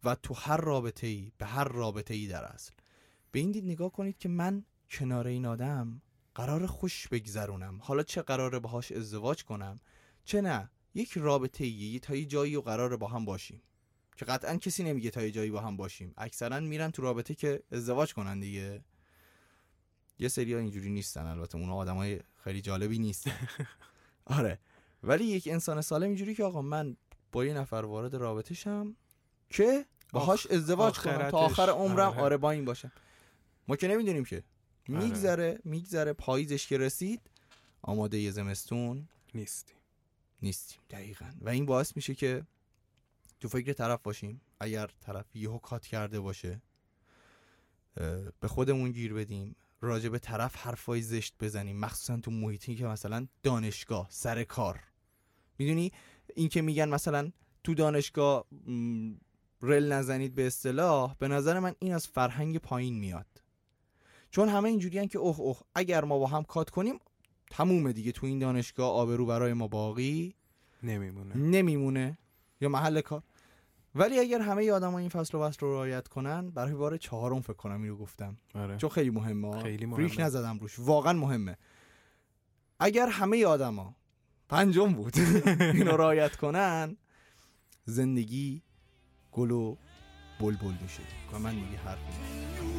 [SPEAKER 3] و تو هر رابطه ای به هر رابطه ای در اصل به این دید نگاه کنید که من کنار این آدم قرار خوش بگذرونم. حالا چه قراره باهاش ازدواج کنم؟ چه نه یک رابطه ای تا یه جایی و قراره با هم باشیم. که قطعا کسی نمیگه تا یه جایی با هم باشیم. اکثرا میرن تو رابطه که ازدواج کنن دیگه. یه سری اینجوری نیستن البته اونا آدمای خیلی جالبی نیستن. آره. ولی یک انسان سالم اینجوری که آقا من با یه نفر وارد رابطه شم که باهاش ازدواج کنم تا. آخر عمرم
[SPEAKER 1] آره.
[SPEAKER 3] آره با این باشم. ما که نمی‌دونیم که. میگذره میگذره پاییزش که رسید آماده یه زمستون
[SPEAKER 1] نیستی
[SPEAKER 3] نیستیم دقیقا. و این باعث میشه که تو فکر طرف باشیم. اگر طرف یهو کات کرده باشه به خودمون گیر بدیم راجع به طرف حرفای زشت بزنیم. مخصوصا تو محیطی که مثلا دانشگاه سر کار. می‌دونی؟ این که میگن مثلا تو دانشگاه رل نزنید به اصطلاح به نظر من این از فرهنگ پایین میاد. چون همه اینجوریان که اوه اوه اگر ما با هم کات کنیم تمومه دیگه تو این دانشگاه آبرو برای ما باقی
[SPEAKER 1] نمیمونه.
[SPEAKER 3] نمیمونه. یا محل کار. ولی اگر همه آدم این فصل و وصل رو رعایت کنن برای بار چهارم فکر کنم اینو گفتم.
[SPEAKER 1] آره.
[SPEAKER 3] چون خیلی مهمه.
[SPEAKER 1] خیلی
[SPEAKER 3] ریک
[SPEAKER 1] مهمه.
[SPEAKER 3] نزدم روش. واقعا مهمه. اگر همه آدما پنجم بود اینو رعایت کنن زندگی گل و بلبل میشه. و من دیگه حرفی ندارم.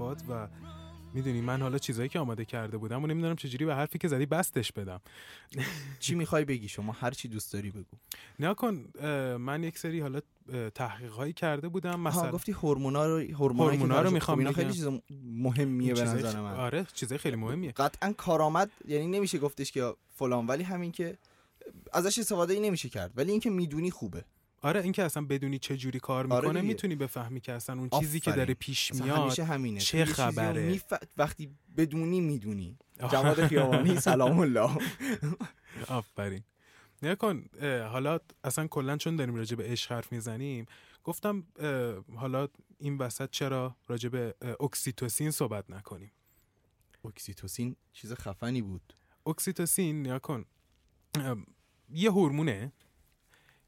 [SPEAKER 1] حرفات و می‌دونی من حالا چیزایی که آماده کرده بودم و نمی‌دونم چجوری به حرفی که زدی بستش بدم.
[SPEAKER 3] چی می‌خوای بگی؟ شما هر چی دوست داری بگو.
[SPEAKER 1] نه کن من یک سری حالا تحقیق هایی کرده بودم. مثلا
[SPEAKER 3] گفتی هورمونا رو
[SPEAKER 1] هورمونا رو می‌خوام
[SPEAKER 3] اینا. خیلی چیز مهمیه به نظر من.
[SPEAKER 1] آره چیزای خیلی مهمیه.
[SPEAKER 3] قطعا کارآمد یعنی نمیشه گفتش که فلان ولی همین که ازش استفاده ای نمیشه کرد. ولی اینکه می‌دونی خوبه.
[SPEAKER 1] آره اینکه اصلا بدونی چه جوری کار
[SPEAKER 3] آره
[SPEAKER 1] می‌کنه
[SPEAKER 3] دیگه.
[SPEAKER 1] می‌تونی بفهمی که اصلا اون چیزی که
[SPEAKER 3] آفرین.
[SPEAKER 1] داره پیش میاد
[SPEAKER 3] همینه
[SPEAKER 1] چه خبره؟
[SPEAKER 3] میف- وقتی بدونی می‌دونی. جواد خیابانی سلام الله
[SPEAKER 1] آفرین نگاه کن حالا اصلا کلا چون داریم راجع به عشق حرف می‌زنیم گفتم حالا این وسط چرا راجع به اکسیتوسین صحبت نکنیم
[SPEAKER 3] اکسیتوسین چیز خفنی بود
[SPEAKER 1] اکسیتوسین نگاه کن یه هورمونه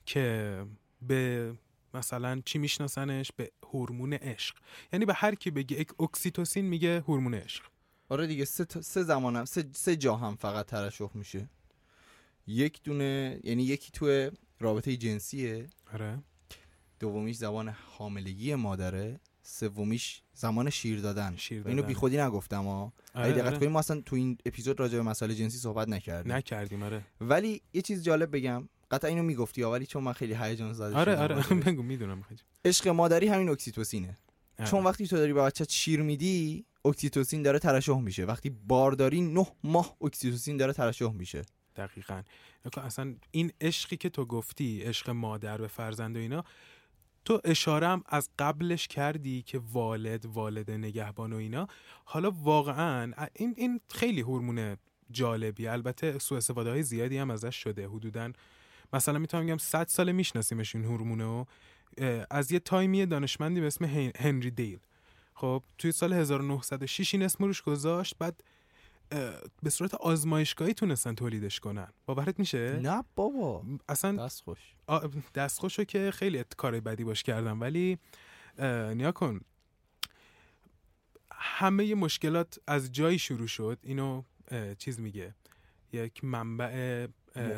[SPEAKER 1] که به مثلا چی میشناسنش؟ به هورمون عشق. یعنی به هر کی بگی اک- اکسیتوسین میگه هورمون عشق.
[SPEAKER 3] آره دیگه سه, تا- سه زمانم سه, سه جا هم فقط ترشح میشه. یک دونه یعنی یکی تو رابطه جنسیه.
[SPEAKER 1] آره.
[SPEAKER 3] دومیش زمان حاملگی مادره. سومیش زمان شیر دادن.
[SPEAKER 1] شیر
[SPEAKER 3] اینو
[SPEAKER 1] دادن.
[SPEAKER 3] بی خودی نگفتم ها
[SPEAKER 1] آره،
[SPEAKER 3] دقت
[SPEAKER 1] آره.
[SPEAKER 3] کنیم ما اصلا تو این اپیزود راجع به مسائل جنسی صحبت نکردیم.
[SPEAKER 1] نکردیم آره.
[SPEAKER 3] ولی یه چیز جالب بگم. قطعا اینو می‌گفتی ولی چون من خیلی هیجان زده
[SPEAKER 1] آره
[SPEAKER 3] شدم
[SPEAKER 1] آره. بگو می‌دونم
[SPEAKER 3] عشق مادری همین اکسیتوسینه. چون وقتی تو داری به بچت شیر میدی اکسیتوسین داره ترشح میشه. وقتی بارداری نه ماه اکسیتوسین داره ترشح میشه.
[SPEAKER 1] دقیقا. اصلا این عشقی که تو گفتی عشق مادر به فرزند و اینا تو اشاره هم از قبلش کردی که والد والد نگهبان و اینا. حالا واقعا این این خیلی هورمون جالبی البته سوء استفاده های زیادی هم ازش شده. حدودا مثلا می‌تونم بگم 100 سال میشناسیمش این هورمونو اه، از یه تایمی دانشمندی به اسم هن- هنری دیل. خب توی سال 1906 این اسم روش گذاشت بعد به صورت آزمایشگاهی تونستن تولیدش کنن. باورت میشه؟
[SPEAKER 3] نه بابا.
[SPEAKER 1] اصلا
[SPEAKER 3] دست خوش
[SPEAKER 1] آ، دستخوشو که خیلی کار بدی باش کردم. ولی نیا کن. همه مشکلات از جایی شروع شد. اینو چیز میگه. یک منبع؟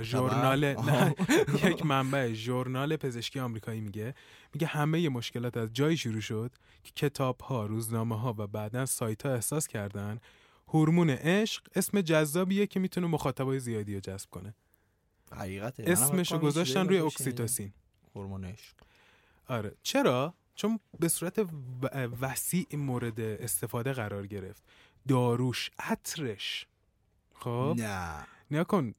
[SPEAKER 1] ژورنال. یک منبع ژورنال پزشکی آمریکایی میگه. میگه همه مشکلات از جایی شروع شد که کتاب ها روزنامه ها و بعدا سایت ها احساس کردن هورمون عشق اسم جذابیه که می‌تونه مخاطبای زیادی رو جذب کنه.
[SPEAKER 3] فکر کنم یه
[SPEAKER 1] گذاشتن روی. اکسیتوسین.
[SPEAKER 3] هورمون عشق.
[SPEAKER 1] آره. چرا؟ چون به صورت وسیع مورد استفاده قرار گرفت. داروش عطرش. خب؟
[SPEAKER 3] نه.
[SPEAKER 1] نیا کن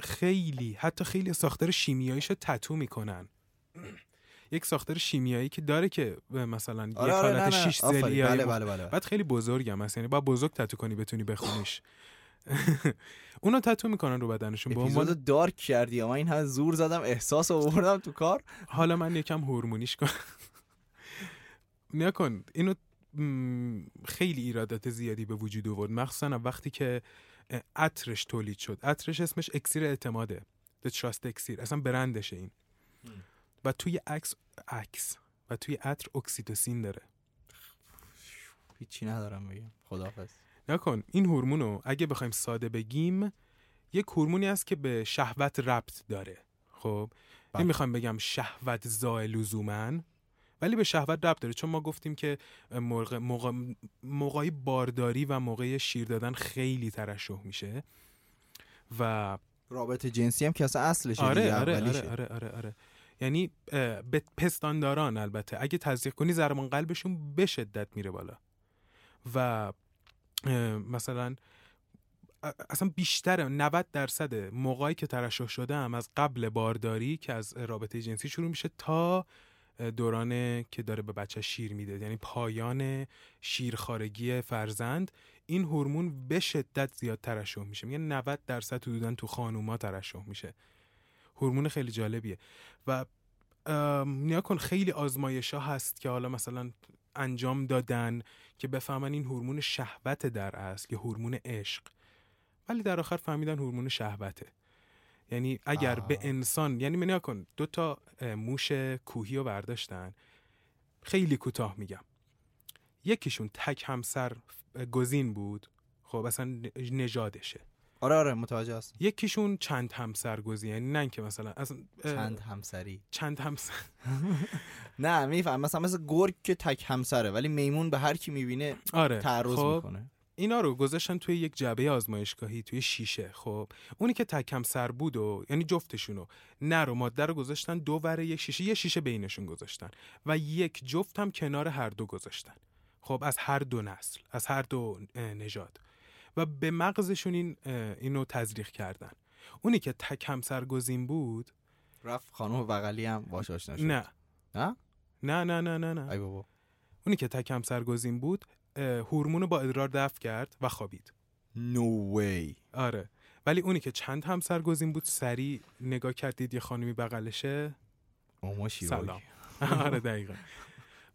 [SPEAKER 1] خیلی حتی خیلی ساختار شیمیاییشو تتو می‌کنن. یک ساختار شیمیایی که داره که مثلا یک
[SPEAKER 3] آره آره نه
[SPEAKER 1] حالت
[SPEAKER 3] آفرین.
[SPEAKER 1] زلی
[SPEAKER 3] بله بله بله.
[SPEAKER 1] بعد خیلی بزرگم هست یعنی باید بزرگ تتو کنی بتونی بخونیش. اونو تتو می‌کنن رو بدنشون عنوان
[SPEAKER 3] اپیزود دارک کردی اما این هم زور زدم احساس آوردم تو کار.
[SPEAKER 1] حالا من یکم هورمونیش کنم نیا کن اینو خیلی ایرادات زیادی به وجود آورد. مخصوصا وقتی که عطرش تولید شد. عطرش اسمش اکسیر اعتماده. The Trust Elixir اصلا برندشه این. و توی عکس عکس. و توی عطر اکسیتوسین داره.
[SPEAKER 3] هیچی ندارم بگم. خداحافظ.
[SPEAKER 1] نکن. این هورمونو اگه بخوایم ساده بگیم یک هورمونی است که به شهوت ربط داره. خب؟
[SPEAKER 3] بله.
[SPEAKER 1] نمی‌خوام بگم شهوت زای لزوما. ولی به شهوت ربط داره چون ما گفتیم که موقع, موقع موقعی بارداری و موقع شیر دادن خیلی ترشح میشه و
[SPEAKER 3] رابطه جنسی هم که اصلا اصلشه
[SPEAKER 1] آره آره
[SPEAKER 3] اولیشه.
[SPEAKER 1] آره آره آره, آره. یعنی به پستانداران البته اگه تزریق کنی ضربان قلبشون به شدت میره بالا و مثلا اصلا بیشتر 90 درصد موقعی که ترشح شده هم از قبل بارداری که از رابطه جنسی شروع میشه تا دوران که داره به بچه شیر میده. یعنی پایان شیرخارگی فرزند این هورمون به شدت زیاد ترشح میشه. میگه 90 درصد حدودا تو خانوما ترشح میشه. هورمون خیلی جالبیه. و نیا کن خیلی آزمایش ها هست که حالا مثلا انجام دادن که بفهمن این هورمون شهوت در اصل یا هورمون عشق. ولی در آخر فهمیدن هورمون شهوته. یعنی اگر
[SPEAKER 3] آه.
[SPEAKER 1] به انسان یعنی نیا کن دو تا موش کوهی رو برداشتن. خیلی کوتاه میگم. یکیشون تک همسر گزین بود. خب اصلا نژادشه.
[SPEAKER 3] آره آره متوجه هست
[SPEAKER 1] یکیشون چند همسرگزین یعنی نه که مثلا اصلا
[SPEAKER 3] چند همسری.
[SPEAKER 1] چند همسر.
[SPEAKER 3] نه میفهم مثلا مثل گرگ که تک همسره ولی میمون به هر کی می‌بینه
[SPEAKER 1] آره
[SPEAKER 3] تعرض
[SPEAKER 1] خب.
[SPEAKER 3] می‌کنه.
[SPEAKER 1] اینا رو گذاشتن توی یک جعبه آزمایشگاهی توی شیشه. خب اونی که تکم سر بود و یعنی جفتشونو. نر و ماده رو گذاشتن دو ور یک شیشه. یه شیشه بینشون گذاشتن و یک جفت هم کنار هر دو گذاشتن. خب از هر دو نسل از هر دو نژاد. و به مغزشون این اینو تزریق کردن. اونی که تکم سرگزین بود
[SPEAKER 3] رفت خانم بغلی هم باش آشنا شد.
[SPEAKER 1] نه.
[SPEAKER 3] نه؟
[SPEAKER 1] نه نه نه نه نه.
[SPEAKER 3] ای بابا.
[SPEAKER 1] اونی که تکم سرگزین بود هورمون رو با ادرار دفع کرد و خوابید.
[SPEAKER 3] نو وی
[SPEAKER 1] آره. ولی اونی که چند هم سرگزین بود سریع نگاه کردید یه خانمی بغلشه.
[SPEAKER 3] شیراگی
[SPEAKER 1] سلام. آره دقیقا.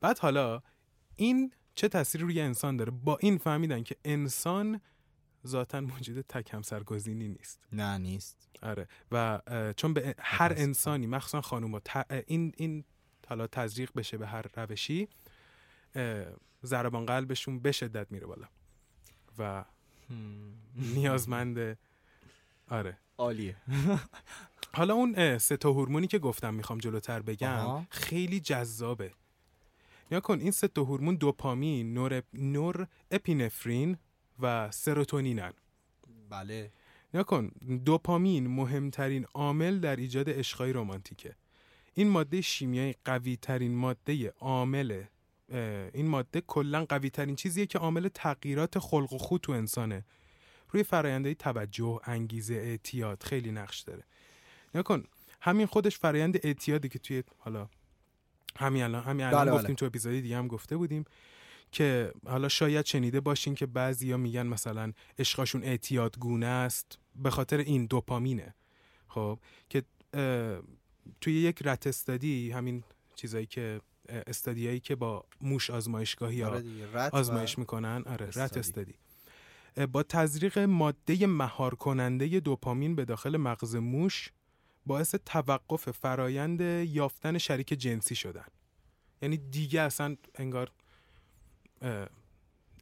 [SPEAKER 1] بعد حالا این چه تأثیری روی انسان داره؟ با این فهمیدن که انسان ذاتا موجود تک هم سرگزینی نیست.
[SPEAKER 3] نه نیست.
[SPEAKER 1] آره. و چون به هر. انسانی مخصوصا خانوما این این حالا تزریق بشه به هر روشی ضربان قلبشون به شدت میره بالا. و نیازمند آره.
[SPEAKER 3] عالیه.
[SPEAKER 1] حالا اون سه تا هورمونی که گفتم می‌خوام جلوتر بگم
[SPEAKER 3] آها.
[SPEAKER 1] خیلی جذابه. یا کن این سه تا هورمون دوپامین نور نور اپینفرین و سروتونینن.
[SPEAKER 3] بله.
[SPEAKER 1] یا کن دوپامین مهمترین عامل در ایجاد عشقای رمانتیکه. این ماده شیمیایی قوی ترین ماده عامل این ماده کلا قوی ترین چیزیه که عامل تغییرات خلق و خو تو انسانه. روی فرآیندهای توجه انگیزه اعتیاد خیلی نقش داره. یا کن همین خودش فرایند اعتیادی که توی حالا همین الان همین الان
[SPEAKER 3] بله،
[SPEAKER 1] گفتیم
[SPEAKER 3] بله.
[SPEAKER 1] تو اپیزودی دیگه هم گفته بودیم که حالا شاید شنیده باشین که بعضیا میگن مثلا عشقاشون اعتیادگونه است به خاطر این دوپامینه. خب که توی یک رت استادی همین چیزایی که استادیایی که با موش آزمایشگاهی یا
[SPEAKER 3] آره
[SPEAKER 1] آزمایش می‌کنن. آره رت
[SPEAKER 3] استادی.
[SPEAKER 1] با تزریق ماده مهار کننده دوپامین به داخل مغز موش باعث توقف فرایند یافتن شریک جنسی شدن. یعنی دیگه اصلا انگار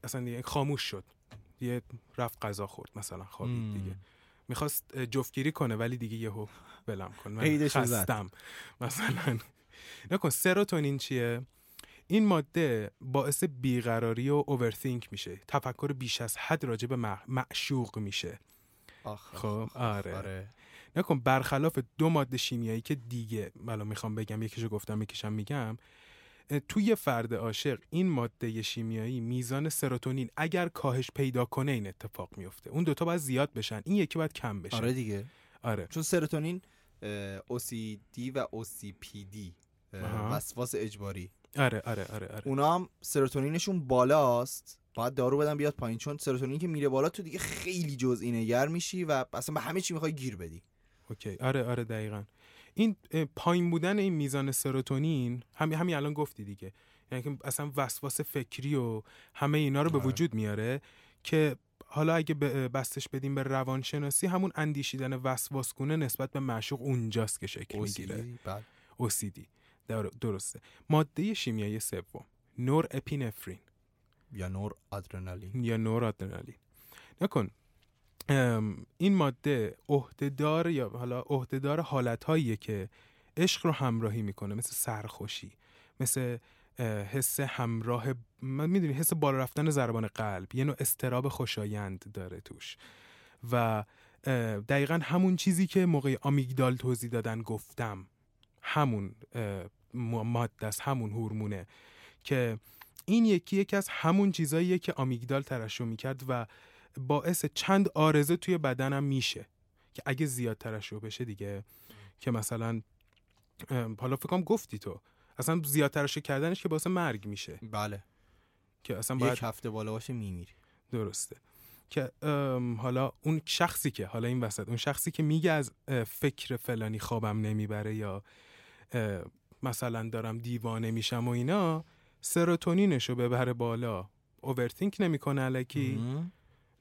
[SPEAKER 1] اصلا دیگه خاموش شد. یه رفت غذا خورد مثلا خوابید. دیگه. می‌خواست جفتگیری کنه ولی دیگه یهو ولم کن. من. خستم. مثلا نکن سروتونین چیه؟ این ماده باعث بیقراری و اوورثینک میشه. تفکر بیش از حد راجع به مع- معشوق میشه. خب آره.
[SPEAKER 3] آره.
[SPEAKER 1] نکن برخلاف دو ماده شیمیایی که دیگه حالا می‌خوام بگم یکیشو گفتم یکیشم میگم توی فرد عاشق این ماده شیمیایی میزان سروتونین اگر کاهش پیدا کنه این اتفاق میفته. اون دوتا باید زیاد بشن این یکی باید کم بشه.
[SPEAKER 3] آره دیگه.
[SPEAKER 1] آره.
[SPEAKER 3] چون سروتونین OCD و OCPD. وسواس اجباری.
[SPEAKER 1] آره آره آره آره.
[SPEAKER 3] اونا هم سروتونینشون بالاست. باید دارو بدن بیاد پایین. چون سروتونین که میره بالا تو دیگه خیلی جزئی نگر میشی و اصلا به همه چی می‌خوای گیر بدی.
[SPEAKER 1] اوکی. آره آره دقیقا. این پایین بودن این میزان سروتونین همین همین الان گفتی دیگه. یعنی که اصلا وسواس فکری و همه اینا رو به
[SPEAKER 3] آره.
[SPEAKER 1] وجود میاره که حالا اگه بستش بدیم به روانشناسی همون اندیشیدن وسواسگونه نسبت به معشوق اونجاست که شکل می‌گیره.
[SPEAKER 3] OCD بله.
[SPEAKER 1] درسته. ماده شیمیایی سوم. نور اپینفرین
[SPEAKER 3] یا نور آدرنالین
[SPEAKER 1] یا نورادرنالین نکن. ام، این ماده عهدهدار یا حالا عهدهدار حالتهاییه که عشق رو همراهی می‌کنه مثل سرخوشی مثل حس همراه من می‌دونی حس بالا رفتن ضربان قلب یه نوع استراب خوشایند داره توش. و دقیقا همون چیزی که موقع آمیگدال توضیح دادن گفتم. همون ماده است همون هورمونه که این یکی یکی از همون چیزاییه که آمیگدال ترشح می‌کرد و باعث چند آرزه توی بدنم میشه که اگه زیاد ترشح بشه دیگه که مثلا حالا فکر کنم گفتی تو اصلا زیاد ترشح کردنش که باعث مرگ میشه.
[SPEAKER 3] بله.
[SPEAKER 1] که اصلا باید
[SPEAKER 3] یک هفته بالا باشه میمیری.
[SPEAKER 1] درسته. که حالا اون شخصی که حالا این وسط اون شخصی که میگه از فکر فلانی خوابم نمی‌بره یا مثلا دارم دیوانه میشم و اینا سروتونینشو ببره بالا. اوورتینک نمی‌کنه الکی.
[SPEAKER 3] مم.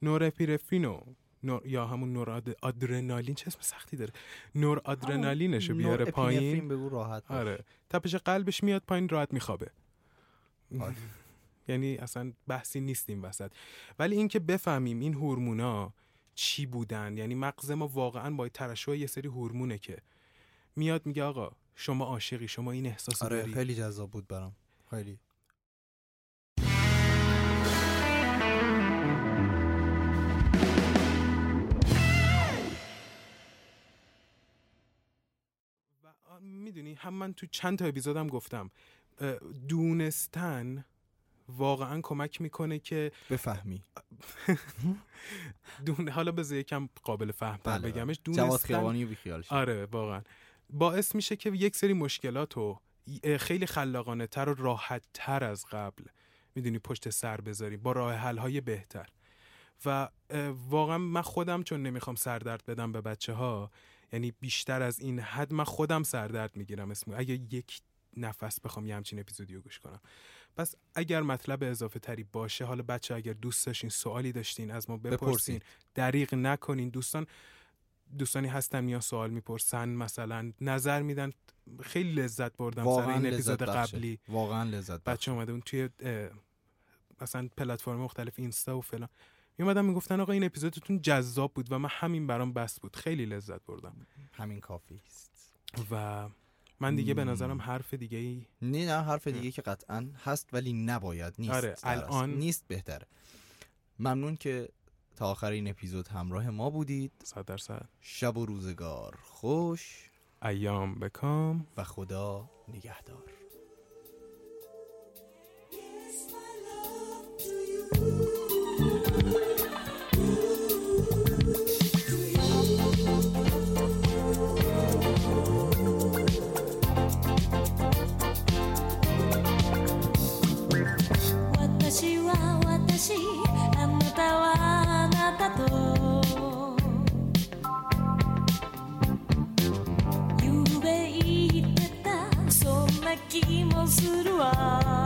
[SPEAKER 1] نورپیرفرینو نور یا همون نور آدرنالین چه اسم سختی داره. نور آدرنالینشو بیاره
[SPEAKER 3] نور
[SPEAKER 1] پایین.
[SPEAKER 3] بگو راحت.
[SPEAKER 1] آره. تپش قلبش میاد پایین راحت میخوابه. یعنی اصلا بحثی نیست این وسط. ولی اینکه بفهمیم این هورمونا چی بودن یعنی مغز ما واقعا با ترشح یه سری هورمونه که میاد میگه آقا شما عاشقی شما این احساس
[SPEAKER 3] آره
[SPEAKER 1] داری؟
[SPEAKER 3] خیلی جذاب بود برام. خیلی.
[SPEAKER 1] و می‌دونی هم من تو چند تا اپیزودم گفتم دونستن واقعا کمک می‌کنه که
[SPEAKER 3] بفهمی.
[SPEAKER 1] دون حالا بذار یکم قابل فهم
[SPEAKER 3] بله،
[SPEAKER 1] بگمش.
[SPEAKER 3] جواد
[SPEAKER 1] دونستن. آره واقعا. باعث میشه که یک سری مشکلات رو خیلی خلاقانه تر و راحت تر از قبل می‌دونی پشت سر بذاری با راه حل های بهتر و واقعا من خودم چون نمی‌خوام سردرد بدم به بچه ها یعنی بیشتر از این حد من خودم سردرد می‌گیرم اسم اگه یک نفس بخوام یه همچین اپیزودیو گوش کنم پس اگر مطلب اضافه تری باشه حالا بچه اگر دوست داشتین سوالی داشتین از ما بپرسین
[SPEAKER 3] بپرسین.
[SPEAKER 1] دریغ نکنین دوستان دوستانی هستن میان سوال می‌پرسن مثلا نظر میدن. خیلی لذت بردم سر
[SPEAKER 3] واقعا
[SPEAKER 1] این
[SPEAKER 3] لذت
[SPEAKER 1] اپیزود. قبلی.
[SPEAKER 3] واقعا لذت بخشه.
[SPEAKER 1] بچه اومده اون توی مثلا پلتفرم مختلف اینستا و فلان. میومدن می‌گفتن آقا این اپیزودتون جذاب بود و من همین برام بس بود. خیلی لذت بردم.
[SPEAKER 3] همین کافی است.
[SPEAKER 1] و من دیگه به
[SPEAKER 3] مم.
[SPEAKER 1] نظرم حرف دیگه ای
[SPEAKER 3] نه نه حرف دیگه که قطعا هست ولی نباید نیست.
[SPEAKER 1] آره،. الان-
[SPEAKER 3] نیست بهتره. ممنون که تا آخر این اپیزود همراه ما بودید
[SPEAKER 1] صد درصد
[SPEAKER 3] شب و روزگار خوش
[SPEAKER 1] ایام بکام
[SPEAKER 3] و خدا نگهدار
[SPEAKER 4] "私は私 気もするわ」「